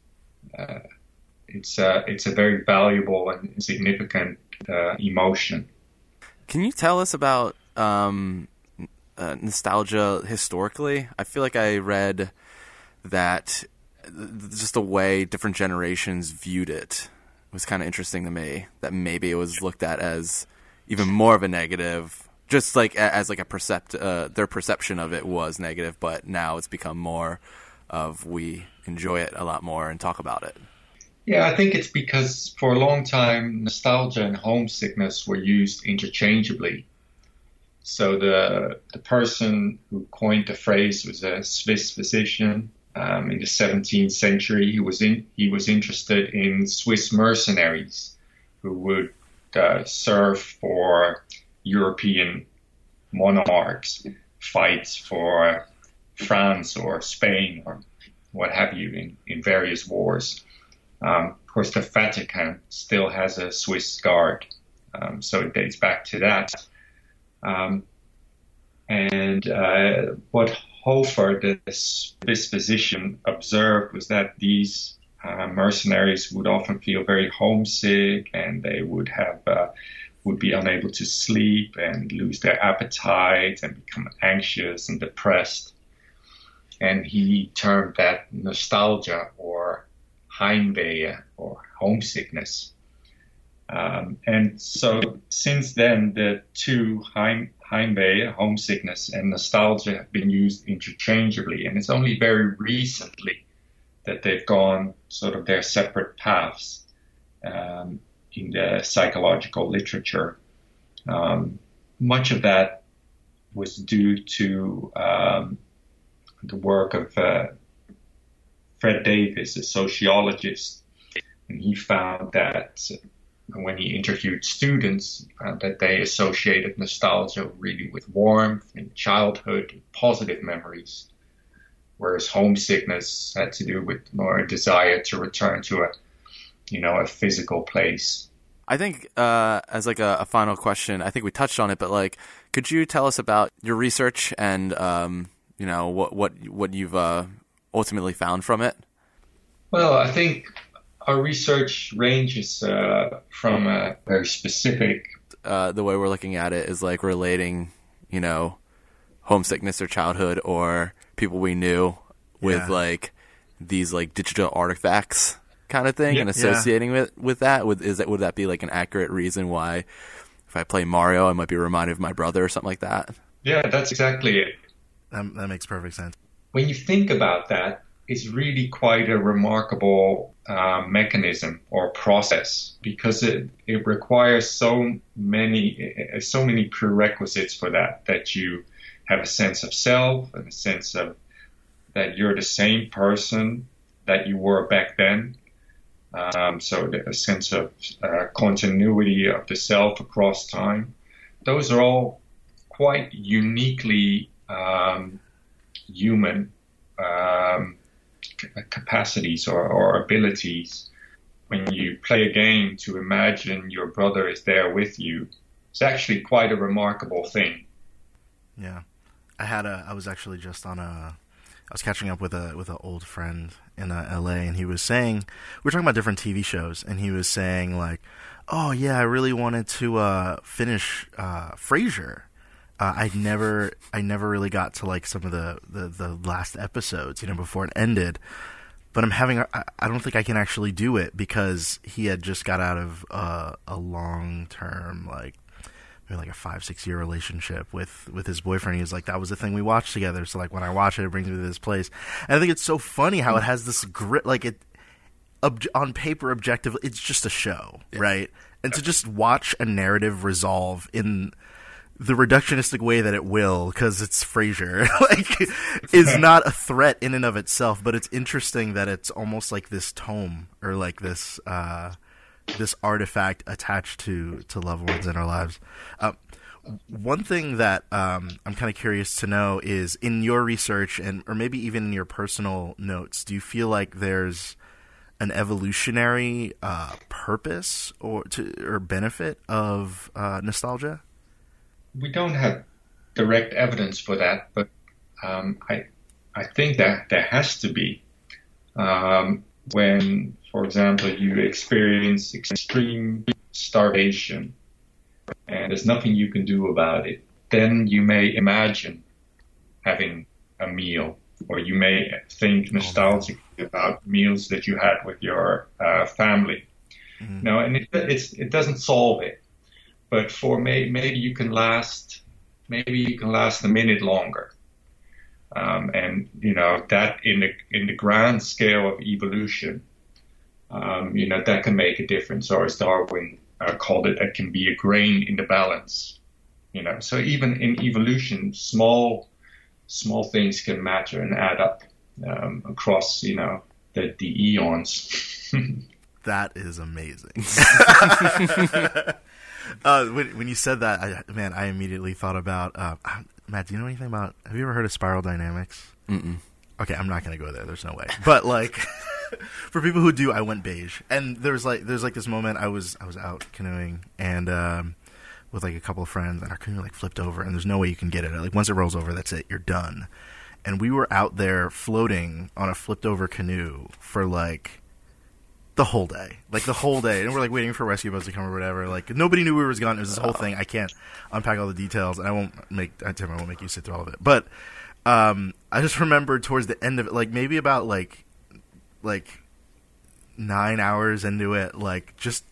uh, it's a, it's a very valuable and significant uh, emotion. Can you tell us about um, uh, nostalgia historically? I feel like I read that just the way different generations viewed it was kind of interesting to me. That maybe it was looked at as even more of a negative, just like as like a percept uh, their perception of it was negative, but now it's become more of we enjoy it a lot more and talk about it. Yeah, I think it's because for a long time, nostalgia and homesickness were used interchangeably. So the the person who coined the phrase was a Swiss physician um, in the 17th century. He was in he was interested in Swiss mercenaries who would uh, serve for European monarchs, fight for France or Spain or what have you in, in various wars. Um, of course, the Vatican still has a Swiss guard, um, so it dates back to that. Um, and uh, what Hofer, this, this physician, observed was that these uh, mercenaries would often feel very homesick, and they would have uh, would be unable to sleep and lose their appetite and become anxious and depressed. And he termed that nostalgia or Heimweh or homesickness. Um, and so since then, the two Heim, Heimweh, homesickness, and nostalgia have been used interchangeably. And it's only very recently that they've gone sort of their separate paths um, in the psychological literature. Um, much of that was due to um, the work of uh, Fred Davis, a sociologist, and he found that when he interviewed students, uh, that they associated nostalgia really with warmth and childhood, and positive memories, whereas homesickness had to do with more a desire to return to a, you know, a physical place. I think uh, as like a, a, final question, I think we touched on it, but like, could you tell us about your research and um, you know what what what you've uh, ultimately found from it? Well, I think our research ranges uh, from a very specific. Uh, the way we're looking at it is like relating, you know, homesickness or childhood or people we knew with yeah. like these like digital artifacts kind of thing yeah, and associating yeah. with with that would is that would that be like an accurate reason why if I play Mario I might be reminded of my brother or something like that? Yeah, that's exactly it. That, that makes perfect sense. When you think about that, it's really quite a remarkable uh, mechanism or process because it, it requires so many uh, so many prerequisites for that that you have a sense of self and a sense of that you're the same person that you were back then. Um, so a sense of uh, continuity of the self across time. Those are all quite uniquely um, human um, capacities or, or abilities. When you play a game to imagine your brother is there with you, it's actually quite a remarkable thing. Yeah, I had a. I was actually just on a. I was catching up with a with an old friend in uh, L.A. and he was saying we were talking about different TV shows and he was saying like, oh yeah, I really wanted to uh, finish uh, Frasier uh, I never I never really got to like some of the, the, the last episodes, you know, before it ended. But I'm having I, I don't think I can actually do it because he had just got out of uh, a long term like maybe like a five six year relationship with with his boyfriend. He was like, that was the thing we watched together. So like when I watch it, it brings me to this place. And I think it's so funny how it has this grit, like it ob- on paper, objective. It's just a show, right? And to just watch a narrative resolve in the reductionistic way that it will, because it's Frasier, like, is not a threat in and of itself. But it's interesting that it's almost like this tome or like this uh, this artifact attached to to loved ones in our lives. Uh, one thing that um, I'm kind of curious to know is in your research and or maybe even in your personal notes, do you feel like there's an evolutionary uh, purpose or to or benefit of uh, nostalgia? We don't have direct evidence for that, but um, I I think that there has to be. Um, when, for example, you experience extreme starvation and there's nothing you can do about it, then you may imagine having a meal, or you may think nostalgically about meals that you had with your uh, family. Mm-hmm. No, and it, it doesn't solve it, but for may, maybe you can last, maybe you can last a minute longer. Um, and you know that in the in the grand scale of evolution, um, you know that can make a difference. Or as Darwin uh, called it, it can be a grain in the balance. You know, so even in evolution, small small things can matter and add up um, across you know the the eons. that is amazing. uh, when, when, you said that, I, man, I immediately thought about uh, Matt. Do you know anything about? Have you ever heard of spiral dynamics? Mm-mm. Okay, I'm not gonna go there. There's no way. But like, for people who do, I went beige, and there's like there's like this moment I was I was out canoeing and um, with like a couple of friends, and our canoe like flipped over, and there's no way you can get it. Like once it rolls over, that's it. You're done. And we were out there floating on a flipped over canoe for like the whole day, like the whole day, and we're like waiting for rescue boats to come or whatever. Like nobody knew we was gone. It was this whole thing. I can't unpack all the details, and I won't make I, Tim. I won't make you sit through all of it. But um, I just remember towards the end of it, like maybe about like like nine hours into it, like just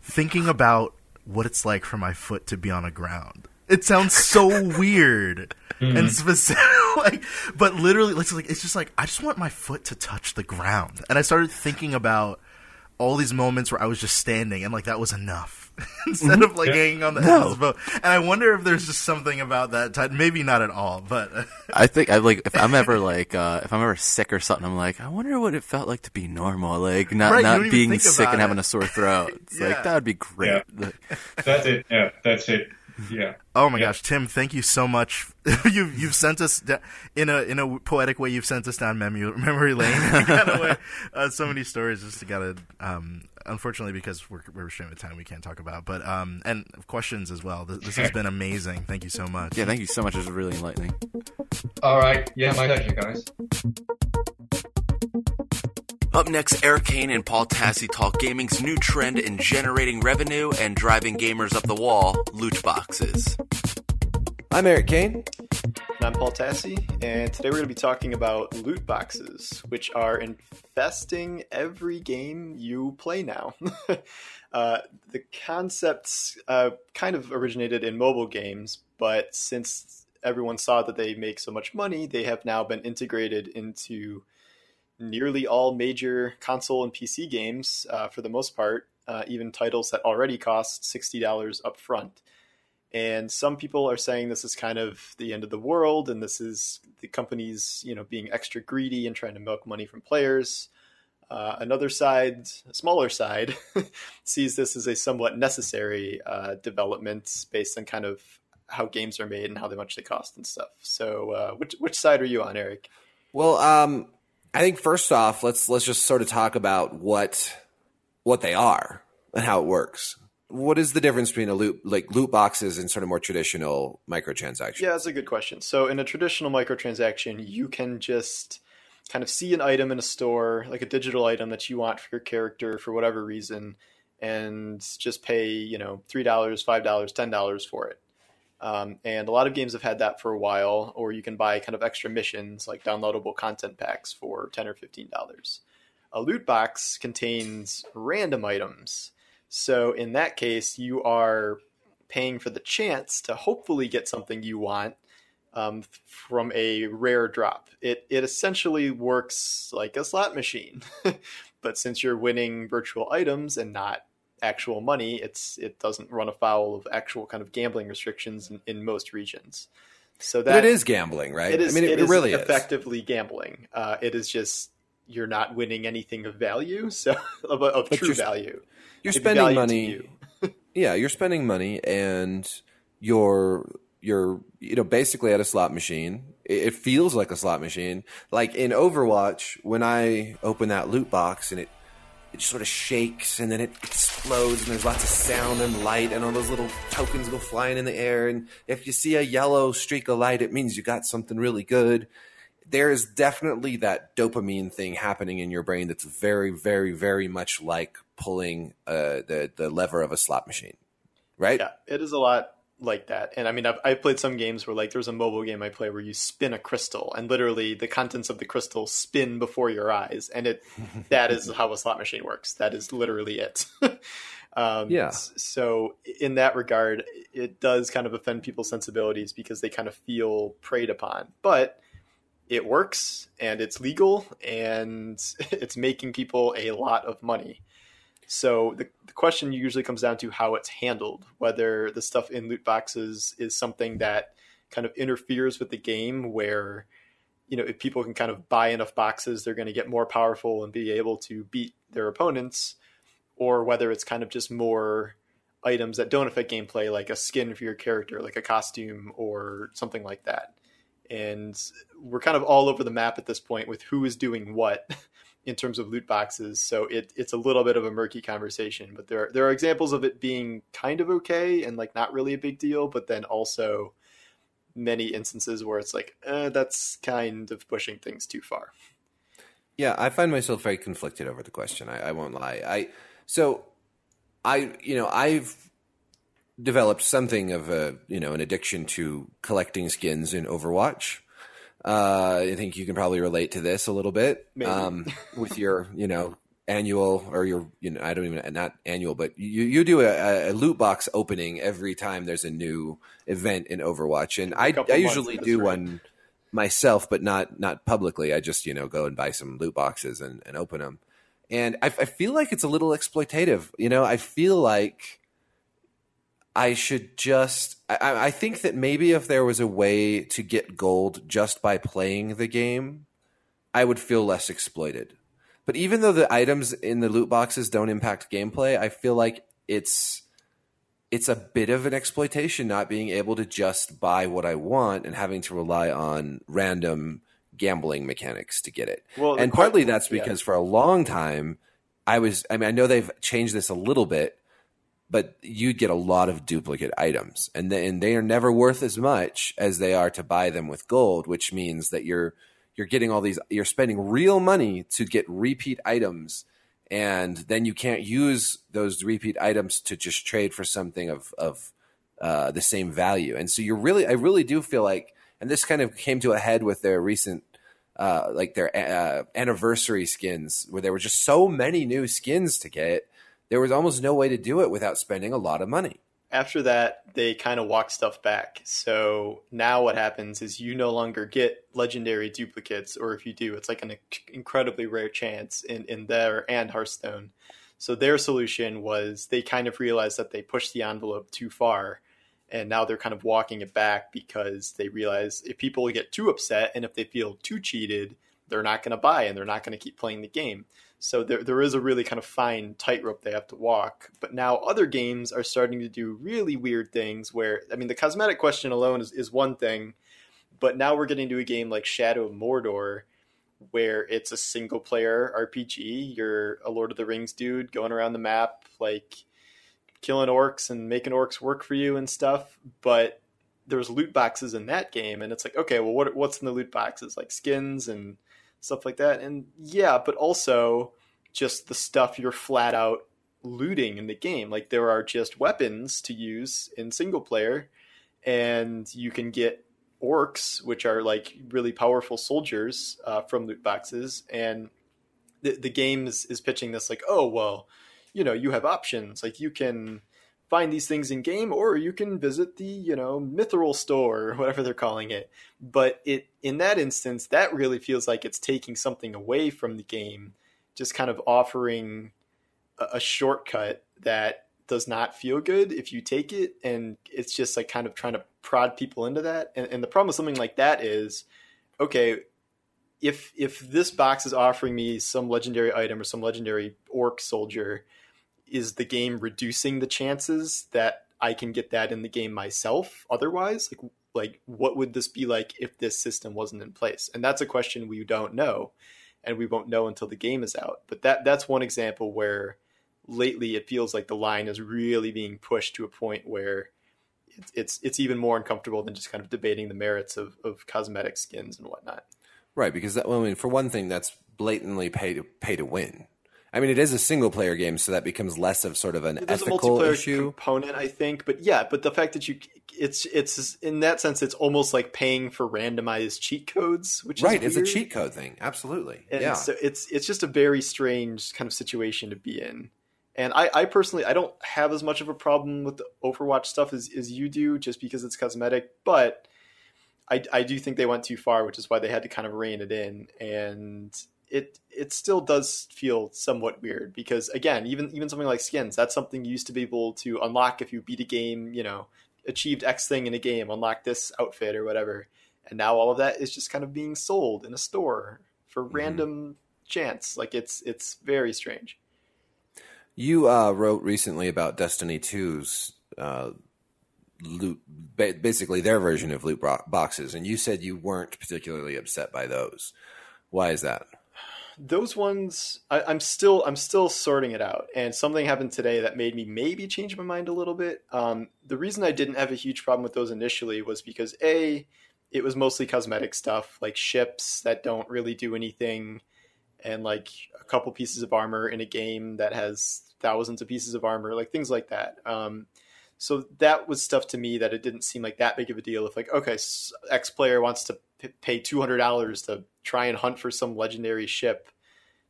thinking about what it's like for my foot to be on a ground. It sounds so weird mm-hmm. and specific, like, but literally, it's like it's just like I just want my foot to touch the ground, and I started thinking about all these moments where I was just standing and like that was enough instead mm-hmm. of like yeah. hanging on the no. of the boat. And I wonder if there's just something about that type. Maybe not at all, but I think I like if I'm ever like uh, if I'm ever sick or something, I'm like I wonder what it felt like to be normal, like not right, not being sick and having a sore throat. It's yeah. like that would be great. Yeah. that's it. Yeah, that's it. Yeah. Oh my yeah. gosh, Tim! Thank you so much. you've you've sent us in a in a poetic way. You've sent us down memory memory lane. uh, so many stories. Just gotta. Um, unfortunately, because we're we're restrained with time, we can't talk about. But um, and questions as well. This, this has been amazing. Thank you so much. Yeah, thank you so much. It was really enlightening. All right. Yeah, my pleasure, guys. Up next, Erik Kain and Paul Tassi talk gaming's new trend in generating revenue and driving gamers up the wall loot boxes. I'm Erik Kain. And I'm Paul Tassi, and today we're going to be talking about loot boxes, which are infesting every game you play now. uh, the concepts uh, kind of originated in mobile games, but since everyone saw that they make so much money, they have now been integrated into nearly all major console and PC games uh, for the most part, uh, even titles that already cost $60 up front. And some people are saying this is kind of the end of the world, and this is the companies, you know, being extra greedy and trying to milk money from players. Uh, another side, smaller side, sees this as a somewhat necessary uh, development based on kind of how games are made and how much they cost and stuff. So, uh, which which side are you on, Erik? Well, um, I think first off, let's let's just sort of talk about what what they are and how it works. What is the difference between a loot like loot boxes and sort of more traditional microtransactions? Yeah, that's a good question. So in a traditional microtransaction, you can just kind of see an item in a store, like a digital item that you want for your character for whatever reason, and just pay, you know, three dollars, five dollars, ten dollars for it. Um, and a lot of games have had that for a while, or you can buy kind of extra missions like downloadable content packs for ten or fifteen dollars. A loot box contains random items, so in that case, you are paying for the chance to hopefully get something you want um, from a rare drop. It it essentially works like a slot machine, but since you're winning virtual items and not actual money, it's it doesn't run afoul of actual kind of gambling restrictions in, in most regions. So that but it is gambling, right? It is. I mean, it, it is really is. effectively gambling. Uh, it is just you're not winning anything of value, so of, of true you're- value. You're It'd spending value money. you. yeah, you're spending money, and you're you're you know basically at a slot machine. It, it feels like a slot machine. Like in Overwatch, when I open that loot box and it it sort of shakes and then it explodes and there's lots of sound and light and all those little tokens go flying in the air. And if you see a yellow streak of light it means you got something really good. There is definitely that dopamine thing happening in your brain that's very very very much like pulling uh, the the lever of a slot machine right? Yeah, it is a lot like that. And I mean, I've, I've played some games where like there's a mobile game I play where you spin a crystal and literally the contents of the crystal spin before your eyes, and it that is how a slot machine works. That is literally it. um, Yeah. So in that regard, it does kind of offend people's sensibilities because they kind of feel preyed upon, but. It works and it's legal and it's making people a lot of money. So the, the question usually comes down to how it's handled, whether the stuff in loot boxes is something that kind of interferes with the game where you know if people can kind of buy enough boxes they're going to get more powerful and be able to beat their opponents or whether it's kind of just more items that don't affect gameplay like a skin for your character like a costume or something like that. And we're kind of all over the map at this point with who is doing what in terms of loot boxes. So it, it's a little bit of a murky conversation, but there are, there are examples of it being kind of okay and like not really a big deal, but then also many instances where it's like uh, that's kind of pushing things too far. Yeah, I find myself very conflicted over the question. I, I won't lie. I so I you know I've developed something of a you know an addiction to collecting skins in Overwatch. Uh, I think you can probably relate to this a little bit um, with your you know annual or your you know I don't even not annual, but you you do a, a loot box opening every time there's a new event in Overwatch, and I I usually do right. one myself, but not not publicly. I just you know go and buy some loot boxes and, and open them, and I, I feel like it's a little exploitative. You know, I feel like I should just. I, I think that maybe if there was a way to get gold just by playing the game, I would feel less exploited. But even though the items in the loot boxes don't impact gameplay, I feel like it's it's a bit of an exploitation not being able to just buy what I want and having to rely on random gambling mechanics to get it. Well, and partly that's yeah. because for a long time I was I mean I know they've changed this a little bit, but you'd get a lot of duplicate items and they, and they are never worth as much as they are to buy them with gold, which means that you're you're getting all these you're spending real money to get repeat items and then you can't use those repeat items to just trade for something of of uh, the same value. And so you're really, I really do feel like, and this kind of came to a head with their recent, uh, like their uh, anniversary skins, where there were just so many new skins to get. There was almost no way to do it without spending a lot of money. After that, they kind of walk stuff back. So now what happens is you no longer get legendary duplicates, or if you do, it's like an incredibly rare chance in, in there and Hearthstone. So their solution was they kind of realized that they pushed the envelope too far, and now they're kind of walking it back because they realize if people get too upset and if they feel too cheated, they're not going to buy and they're not going to keep playing the game. So there, there is a really kind of fine tightrope they have to walk. But now other games are starting to do really weird things where, I mean, the cosmetic question alone is, is one thing, but now we're getting to a game like Shadow of Mordor where it's a single player RPG. You're a Lord of the Rings dude going around the map, like killing orcs and making orcs work for you and stuff. But there's loot boxes in that game, and it's like, okay, well, what what's in the loot boxes? Like skins and stuff like that. And yeah, but also just the stuff you're flat out looting in the game. Like there are just weapons to use in single player, and you can get orcs, which are like really powerful soldiers uh, from loot boxes. And the, the game is, is pitching this like, oh, well, you know, you have options. Like you can find these things in game, or you can visit the you know Mithril store or whatever they're calling it. But it in that instance, that really feels like it's taking something away from the game, just kind of offering a, a shortcut that does not feel good if you take it, and it's just like kind of trying to prod people into that. And, and the problem with something like that is, okay, if if this box is offering me some legendary item or some legendary orc soldier, is the game reducing the chances that I can get that in the game myself? Otherwise, like like what would this be like if this system wasn't in place? And that's a question we don't know, and we won't know until the game is out. But that that's one example where lately it feels like the line is really being pushed to a point where it's it's, it's even more uncomfortable than just kind of debating the merits of, of cosmetic skins and whatnot. Right, because that, well, I mean, for one thing, that's blatantly pay to pay to win. I mean, it is a single player game, so that becomes less of sort of an There's ethical a multiplayer issue. component, I think, but yeah, but the fact that you it's it's in that sense, it's almost like paying for randomized cheat codes, which right, is it's a cheat code thing. Absolutely, And yeah. so it's it's just a very strange kind of situation to be in. And I, I personally I don't have as much of a problem with the Overwatch stuff as, as you do, just because it's cosmetic. But I, I do think they went too far, which is why they had to kind of rein it in. And it it still does feel somewhat weird because again, even even something like skins, that's something you used to be able to unlock if you beat a game, you know, achieved X thing in a game, unlock this outfit or whatever. And now all of that is just kind of being sold in a store for random chance. Like it's it's very strange. You uh, wrote recently about Destiny 2's uh, loot, basically their version of loot boxes, and you said you weren't particularly upset by those. Why is that? Those ones I, i'm still i'm still sorting it out. And something happened today that made me maybe change my mind a little bit. Um, the reason i didn't have a huge problem with those initially was because a it was mostly cosmetic stuff like ships that don't really do anything and like a couple pieces of armor in a game that has thousands of pieces of armor like things like that. Um, so that was stuff to me that it didn't seem like that big of a deal if like okay x player wants to pay $200 to try and hunt for some legendary ship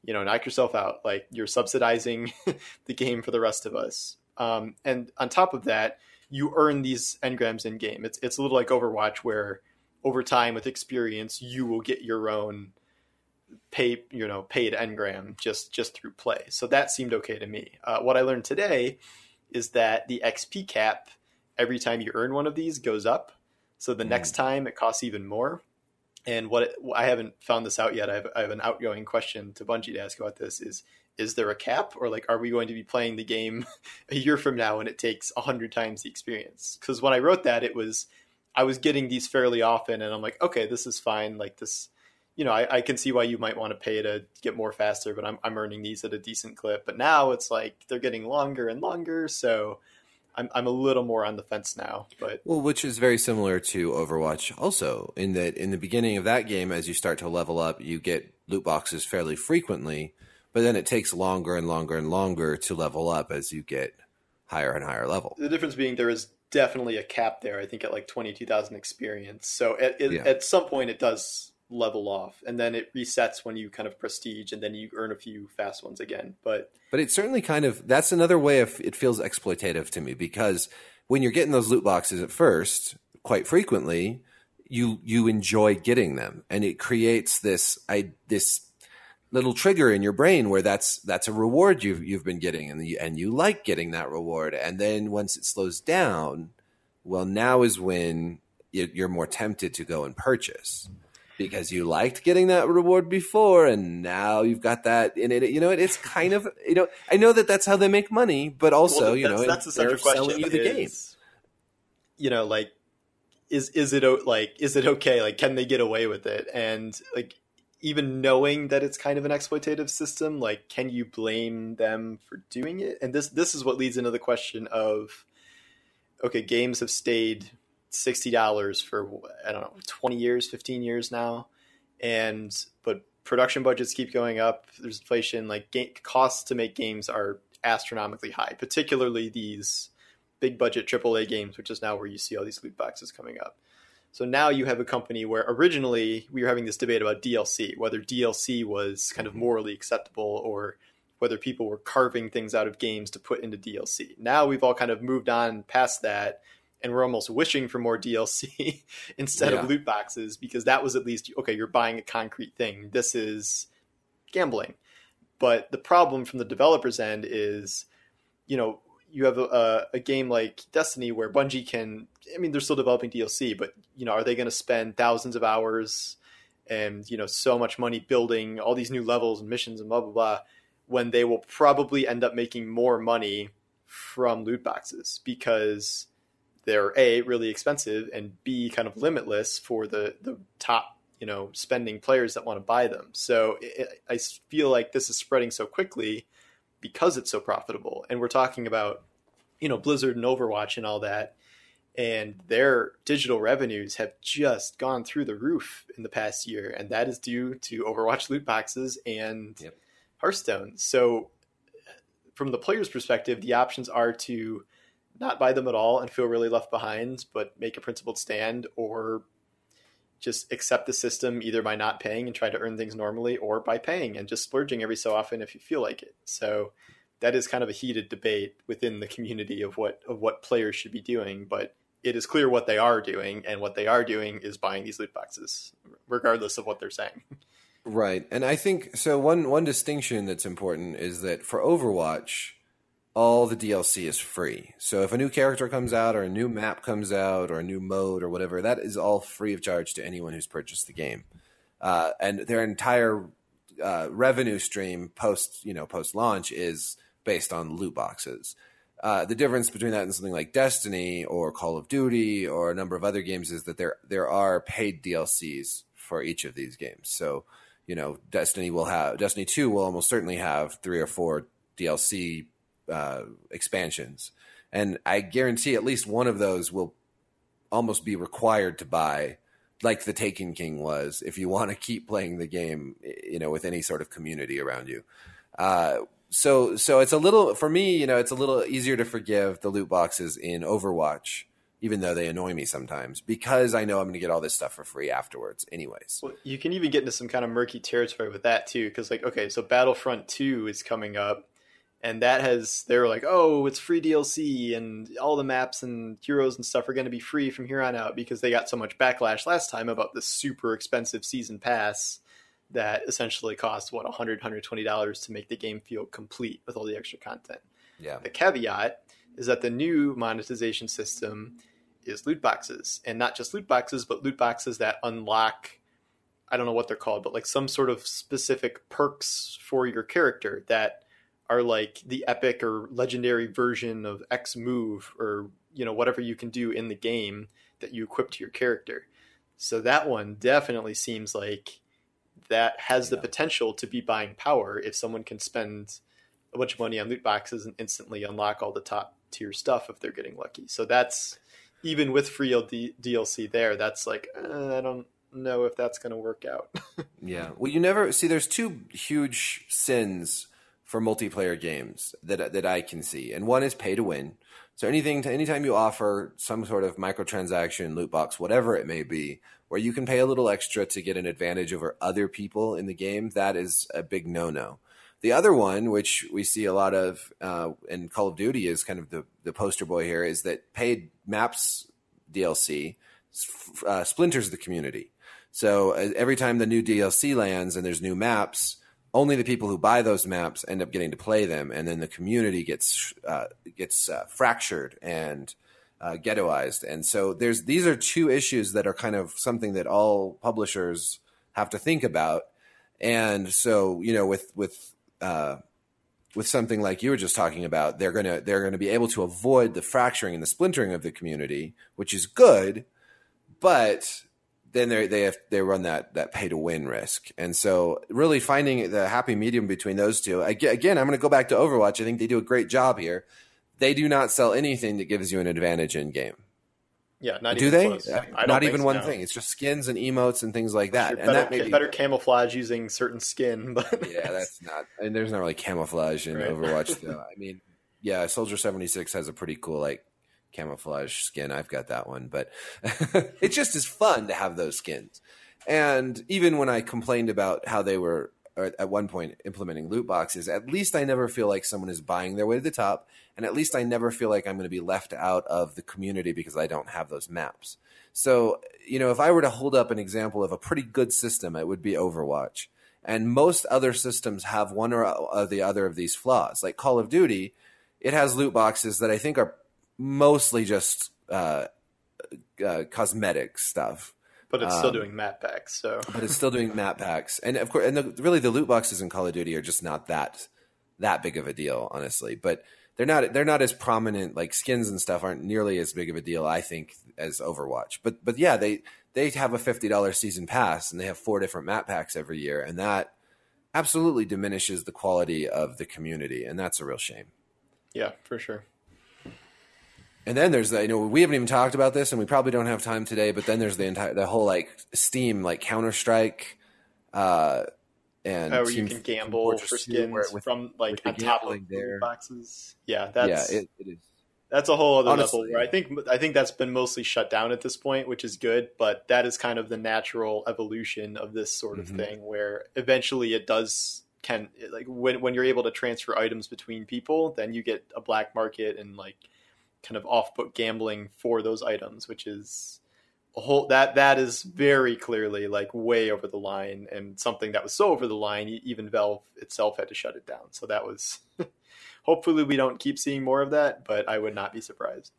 you know knock yourself out. Like you're subsidizing the game for the rest of us. Um, and on top of that you earn these engrams in game it's, it's a little like overwatch where over time with experience you will get your own pay you know paid engram just just through play. So that seemed okay to me. Uh, what i learned today is that the xp cap every time you earn one of these goes up so the next mm. time it costs even more and what it, I haven't found this out yet. I have, I have an outgoing question to Bungie to ask about this: is is there a cap, or like are we going to be playing the game a year from now and it takes a hundred times the experience? Because when I wrote that, it was I was getting these fairly often, and I'm like, okay, this is fine. Like this, you know, I, I can see why you might want to pay to get more faster, but I'm I'm earning these at a decent clip. But now it's like they're getting longer and longer, so. I'm, I'm a little more on the fence now, but Well, which is very similar to Overwatch, also in that in the beginning of that game, as you start to level up, you get loot boxes fairly frequently, but then it takes longer and longer and longer to level up as you get higher and higher level. the difference being there is definitely a cap there. I think at like twenty two thousand experience. So at it, Yeah. at some point it does level off, and then it resets when you kind of prestige, and then you earn a few fast ones again. But But it certainly kind of that's another way of it feels exploitative to me because when you're getting those loot boxes at first, quite frequently, you you enjoy getting them, and it creates this I this little trigger in your brain where that's that's a reward you've you've been getting, and you, and you like getting that reward, and then once it slows down, well, now is when you- you're more tempted to go and purchase because you liked getting that reward before and now you've got that in it you know it's kind of you know i know that that's how they make money but also Well, you know that's, the central selling question. you the game You know, like is is it like is it okay? Like, can they get away with it? And like, even knowing that it's kind of an exploitative system, like, can you blame them for doing it? And this this is what leads into the question of, okay, games have stayed sixty dollars for I don't know twenty years, fifteen years now, and but production budgets keep going up. There's inflation. Like game, costs to make games are astronomically high, particularly these big budget AAA games, which is now where you see all these loot boxes coming up. So now you have a company where originally we were having this debate about DLC, whether DLC was kind of mm-hmm. morally acceptable or whether people were carving things out of games to put into DLC. Now we've all kind of moved on past that and we're almost wishing for more DLC instead Yeah. of loot boxes because that was at least okay, you're buying a concrete thing. This is gambling. But the problem from the developer's end is, you know, you have a, a game like Destiny where Bungie can, I mean, they're still developing DLC, but, you know, are they going to spend thousands of hours and, you know, so much money building all these new levels and missions and blah, blah, blah, when they will probably end up making more money from loot boxes because they're A, really expensive, and B, kind of limitless for the, the top you know spending players that want to buy them. So it, I feel like this is spreading so quickly because it's so profitable, and we're talking about you know Blizzard and Overwatch and all that, and their digital revenues have just gone through the roof in the past year, and that is due to Overwatch loot boxes and Yep. Hearthstone. So from the player's perspective, the options are to not buy them at all and feel really left behind, but make a principled stand or just accept the system either by not paying and try to earn things normally or by paying and just splurging every so often if you feel like it. So that is kind of a heated debate within the community of what of what players should be doing, but it is clear what they are doing and what they are doing is buying these loot boxes regardless of what they're saying. Right. And I think so one one distinction that's important is that for Overwatch all the DLC is free. So if a new character comes out or a new map comes out or a new mode or whatever, that is all free of charge to anyone who's purchased the game. Uh, and their entire uh, revenue stream post you know post launch is based on loot boxes. Uh, the difference between that and something like Destiny or Call of Duty or a number of other games is that there there are paid DLCs for each of these games. So you know, Destiny will have Destiny Two will almost certainly have three or four DLC uh, expansions, and I guarantee at least one of those will almost be required to buy, like the Taken King was, if you want to keep playing the game, you know, with any sort of community around you. Uh, so, so it's a little for me, you know, it's a little easier to forgive the loot boxes in Overwatch, even though they annoy me sometimes, because I know I'm going to get all this stuff for free afterwards, anyways. Well, you can even get into some kind of murky territory with that too, because like, okay, so Battlefront Two is coming up, and that has they're like, oh, it's free DLC, and all the maps and heroes and stuff are going to be free from here on out because they got so much backlash last time about the super expensive season pass that essentially costs what 100 120 dollars to make the game feel complete with all the extra content. Yeah. The caveat is that the new monetization system is loot boxes, and not just loot boxes, but loot boxes that unlock. I don't know what they're called, but like some sort of specific perks for your character that are like the epic or legendary version of X move or you know whatever you can do in the game that you equip to your character. So that one definitely seems like that has the potential to be buying power if someone can spend a bunch of money on loot boxes and instantly unlock all the top tier stuff if they're getting lucky. So that's even with free LD DLC there, that's like uh, I don't know if that's going to work out. Yeah. Well, you never see. There's two huge sins for multiplayer games that that I can see, and one is pay to win. So anything, to, anytime you offer some sort of microtransaction, loot box, whatever it may be, where you can pay a little extra to get an advantage over other people in the game, that is a big no-no. The other one, which we see a lot of uh, in Call of Duty, is kind of the the poster boy here, is that paid maps DLC uh, splinters the community. So uh, every time the new DLC lands and there's new maps, only the people who buy those maps end up getting to play them, and then the community gets uh, gets uh, fractured and uh, ghettoized. And so there's these are two issues that are kind of something that all publishers have to think about. And so you know, with with uh, with something like you were just talking about, they're gonna they're gonna be able to avoid the fracturing and the splintering of the community, which is good, but then they they have they run that that pay to win risk, and so really finding the happy medium between those two. Again, I'm going to go back to Overwatch. I think they do a great job here. They do not sell anything that gives you an advantage in game. yeah, not do even they? don't even one thing. It's just skins and emotes and things like that. And better, that may be, better camouflage using certain skin, but yeah, that's not. And there's not really camouflage in Right. Overwatch, though. I mean, yeah, Soldier seventy six has a pretty cool like camouflage skin. I've got that one, but it just is fun to have those skins. And even when I complained about how they were or at one point implementing loot boxes, at least I never feel like someone is buying their way to the top, and at least I never feel like I'm going to be left out of the community because I don't have those maps. So, you know, if I were to hold up an example of a pretty good system, it would be Overwatch. And most other systems have one or uh, the other of these flaws. Like Call of Duty, it has loot boxes that I think are mostly just uh, uh, cosmetic stuff. But it's still um, doing map packs, so. but it's still doing map packs, and of course, and the, really the loot boxes in Call of Duty are just not that that big of a deal, honestly. But they're not they're not as prominent. Like skins and stuff aren't nearly as big of a deal, I think, as Overwatch. But but yeah, they they have a fifty dollars season pass, and they have four different map packs every year, and that absolutely diminishes the quality of the community, and that's a real shame. Yeah, for sure. And then there's the, you know we haven't even talked about this, and we probably don't have time today. But then there's the entire the whole like Steam like Counter Strike, uh, and oh, you can gamble for skins with, from like on top of there. boxes. Yeah, that's yeah, it, it is. That's a whole other Honestly, level. Where I think I think that's been mostly shut down at this point, which is good. But that is kind of the natural evolution of this sort of mm-hmm. thing, where eventually it does can like when when you're able to transfer items between people, then you get a black market and like kind of off-book gambling for those items, which is a whole that that is very clearly like way over the line and something that was so over the line even Valve itself had to shut it down. So that was hopefully we don't keep seeing more of that, but I would not be surprised.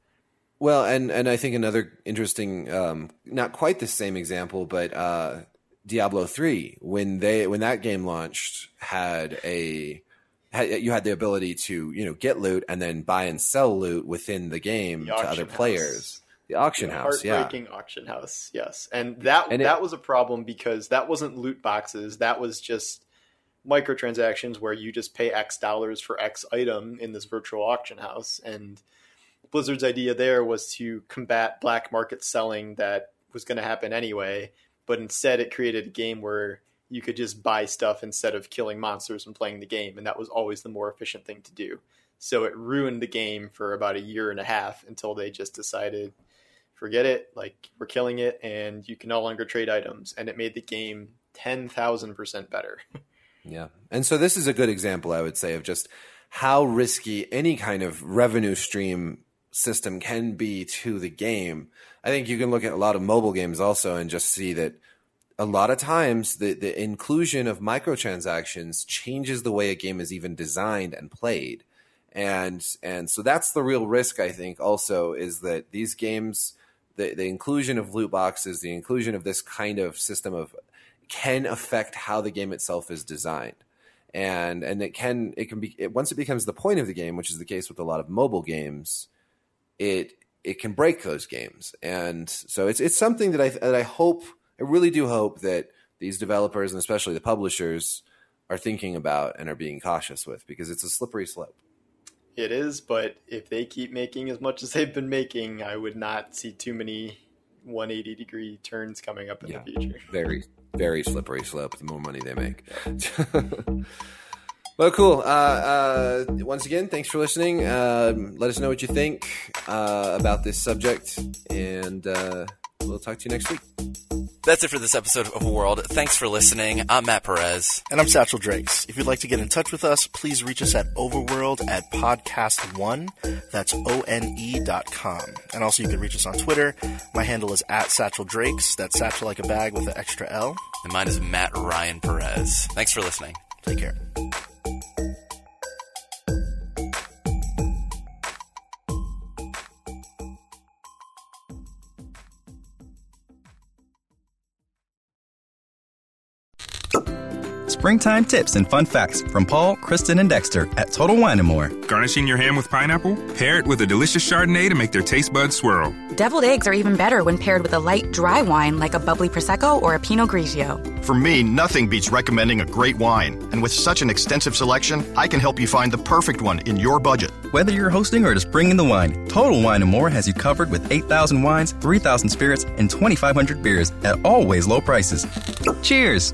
Well, and and I think another interesting, um, not quite the same example, but uh, Diablo three when they when that game launched had a you had the ability to you know get loot and then buy and sell loot within the game the to other house. players. The auction the house, heartbreaking yeah. auction house, yes, and that and that it, was a problem because that wasn't loot boxes. That was just microtransactions where you just pay X dollars for X item in this virtual auction house. And Blizzard's idea there was to combat black market selling that was going to happen anyway, but instead it created a game where you could just buy stuff instead of killing monsters and playing the game, and that was always the more efficient thing to do. So it ruined the game for about a year and a half until they just decided, forget it, like we're killing it, and you can no longer trade items, and it made the game ten thousand percent better. yeah, and so this is a good example, I would say, of just how risky any kind of revenue stream system can be to the game. I think you can look at a lot of mobile games also and just see that a lot of times the, the inclusion of microtransactions changes the way a game is even designed and played. And and so that's the real risk i think also is that these games the, the inclusion of loot boxes the inclusion of this kind of system of can affect how the game itself is designed. And and it can it can be it, once it becomes the point of the game which is the case with a lot of mobile games it it can break those games. And so it's it's something that i that i hope I really do hope that these developers and especially the publishers are thinking about and are being cautious with because it's a slippery slope. It is, but if they keep making as much as they've been making, I would not see too many 180 degree turns coming up in yeah, the future. Very, very slippery slope the more money they make. well, cool. Uh, uh, once again, thanks for listening. Uh, let us know what you think uh, about this subject, and uh, we'll talk to you next week. That's it for this episode of World. Thanks for listening. I'm Matt Perez. And I'm Satchell Drakes. If you'd like to get in touch with us, please reach us at overworld at podcast one. That's O-N-E dot com. And also you can reach us on Twitter. My handle is at Satchell Drakes. That's Satchel like a bag with an extra L. And mine is Matt Ryan Perez. Thanks for listening. Take care. Springtime tips and fun facts from Paul, Kristen, and Dexter at Total Wine & More. Garnishing your ham with pineapple? Pair it with a delicious Chardonnay to make their taste buds swirl. Deviled eggs are even better when paired with a light, dry wine like a bubbly Prosecco or a Pinot Grigio. For me, nothing beats recommending a great wine. And with such an extensive selection, I can help you find the perfect one in your budget. Whether you're hosting or just bringing the wine, Total Wine & More has you covered with 8,000 wines, 3,000 spirits, and 2,500 beers at always low prices. Cheers!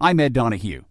I'm Ed Donahue.